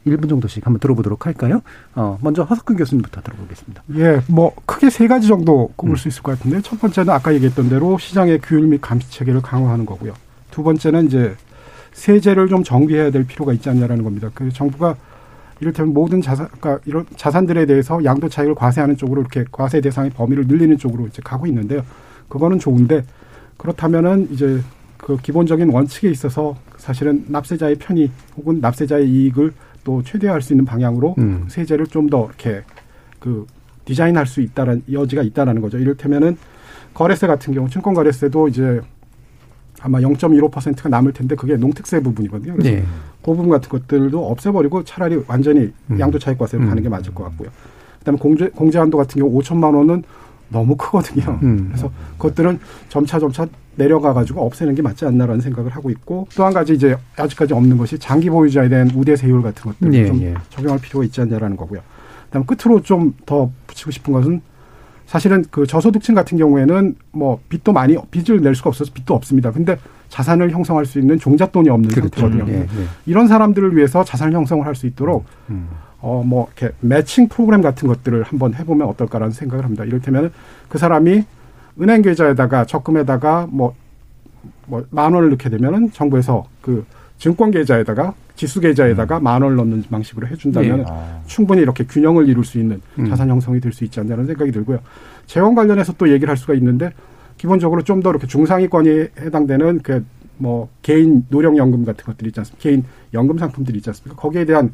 1분 정도씩 한번 들어보도록 할까요? 어, 먼저 허석근 교수님부터 들어보겠습니다. 예, 뭐 크게 세 가지 정도 꼽을 음. 수 있을 것 같은데 첫 번째는 아까 얘기했던 대로 시장의 규율 및 감시 체계를 강화하는 거고요. 두 번째는 이제 세제를 좀 정비해야 될 필요가 있지 않냐라는 겁니다. 그 정부가 이를테면 모든 자산, 그러니까 이런 자산들에 대해서 양도 차익을 과세하는 쪽으로 이렇게 과세 대상의 범위를 늘리는 쪽으로 이제 가고 있는데요. 그거는 좋은데 그렇다면은 이제 그 기본적인 원칙에 있어서 사실은 납세자의 편의 혹은 납세자의 이익을 또 최대화할 수 있는 방향으로 음. 세제를 좀 더 이렇게 그 디자인할 수 있다는 여지가 있다라는 거죠. 이를테면은 거래세 같은 경우 증권 거래세도 이제 아마 0.15%가 남을 텐데 그게 농특세 부분이거든요. 그래서 네. 그 부분 같은 것들도 없애버리고 차라리 완전히 음. 양도차익과세로 음. 가는 게 맞을 것 같고요. 그다음에 공제 공제 한도 같은 경우 5천만 원은 너무 크거든요. 음. <laughs> 그래서 그것들은 점차 점차 내려가 가지고 없애는 게 맞지 않나라는 생각을 하고 있고 또 한 가지 이제 아직까지 없는 것이 장기 보유자에 대한 우대세율 같은 것들 예, 좀 예. 적용할 필요가 있지 않냐라는 거고요. 그다음 끝으로 좀 더 붙이고 싶은 것은 사실은 그 저소득층 같은 경우에는 뭐 빚도 많이 빚을 낼 수가 없어서 빚도 없습니다. 근데 자산을 형성할 수 있는 종잣돈이 없는 그렇죠. 상태거든요. 예, 예. 이런 사람들을 위해서 자산 형성을 할 수 있도록 음. 어뭐 이렇게 매칭 프로그램 같은 것들을 한번 해보면 어떨까라는 생각을 합니다. 이를테면 그 사람이 은행 계좌에다가 적금에다가 뭐 뭐 만 원을 넣게 되면은 정부에서 그 증권 계좌에다가 지수 계좌에다가 만 원을 넣는 방식으로 해준다면 예. 아. 충분히 이렇게 균형을 이룰 수 있는 음. 자산 형성이 될 수 있지 않냐는 생각이 들고요. 재원 관련해서 또 얘기를 할 수가 있는데 기본적으로 좀 더 이렇게 중상위권에 해당되는 그 뭐 개인 노령연금 같은 것들이 있지 않습니까? 개인 연금 상품들이 있지 않습니까? 거기에 대한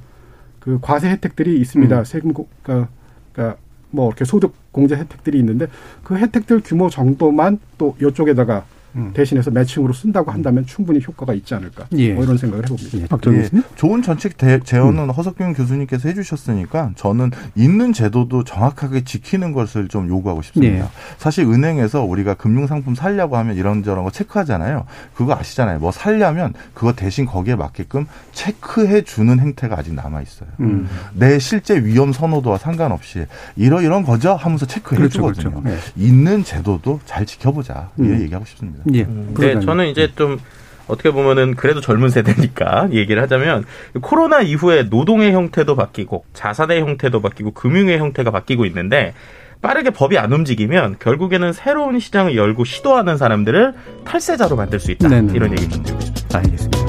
그 과세 혜택들이 있습니다. 음. 세금 고- 그러니까, 그러니까 뭐 이렇게 소득 공제 혜택들이 있는데 그 혜택들 규모 정도만 또 이쪽에다가 음. 대신해서 매칭으로 쓴다고 한다면 충분히 효과가 있지 않을까? 예. 뭐 이런 생각을 해봅니다. 예. 박정희 예? 좋은 정책 대, 제언은 허석균 교수님께서 해주셨으니까 저는 있는 제도도 정확하게 지키는 것을 좀 요구하고 싶습니다. 예. 사실 은행에서 우리가 금융상품 살려고 하면 이런저런 거 체크하잖아요. 그거 아시잖아요. 뭐 살려면 그거 대신 거기에 맞게끔 체크해 주는 행태가 아직 남아 있어요. 음. 내 실제 위험 선호도와 상관없이 이러 이런 거죠 하면서 체크해 그렇죠, 주거든요. 그렇죠. 있는 제도도 잘 지켜보자. 음. 이렇게 얘기하고 싶습니다. 예. 네, 부장님. 저는 이제 좀 어떻게 보면은 그래도 젊은 세대니까 <laughs> 얘기를 하자면 코로나 이후에 노동의 형태도 바뀌고 자산의 형태도 바뀌고 금융의 형태가 바뀌고 있는데 빠르게 법이 안 움직이면 결국에는 새로운 시장을 열고 시도하는 사람들을 탈세자로 만들 수 있다. 네네. 이런 얘기 좀 드리고 싶습니다. 알겠습니다.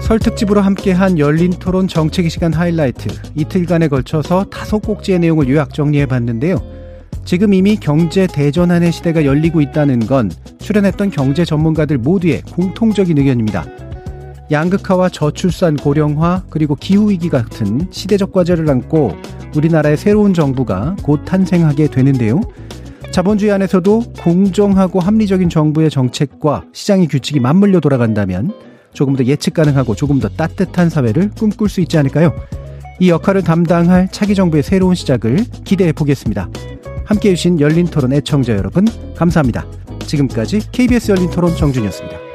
설 특집으로 함께한 열린 토론 정책의 시간 하이라이트 이틀간에 걸쳐서 다섯 꼭지의 내용을 요약 정리해 봤는데요. 지금 이미 경제 대전환의 시대가 열리고 있다는 건 출연했던 경제 전문가들 모두의 공통적인 의견입니다. 양극화와 저출산 고령화 그리고 기후위기 같은 시대적 과제를 안고 우리나라의 새로운 정부가 곧 탄생하게 되는데요. 자본주의 안에서도 공정하고 합리적인 정부의 정책과 시장의 규칙이 맞물려 돌아간다면 조금 더 예측 가능하고 조금 더 따뜻한 사회를 꿈꿀 수 있지 않을까요? 이 역할을 담당할 차기 정부의 새로운 시작을 기대해 보겠습니다. 함께 해 주신 열린 토론 애청자 여러분, 감사합니다. 지금까지 KBS 열린 토론 정준이었습니다.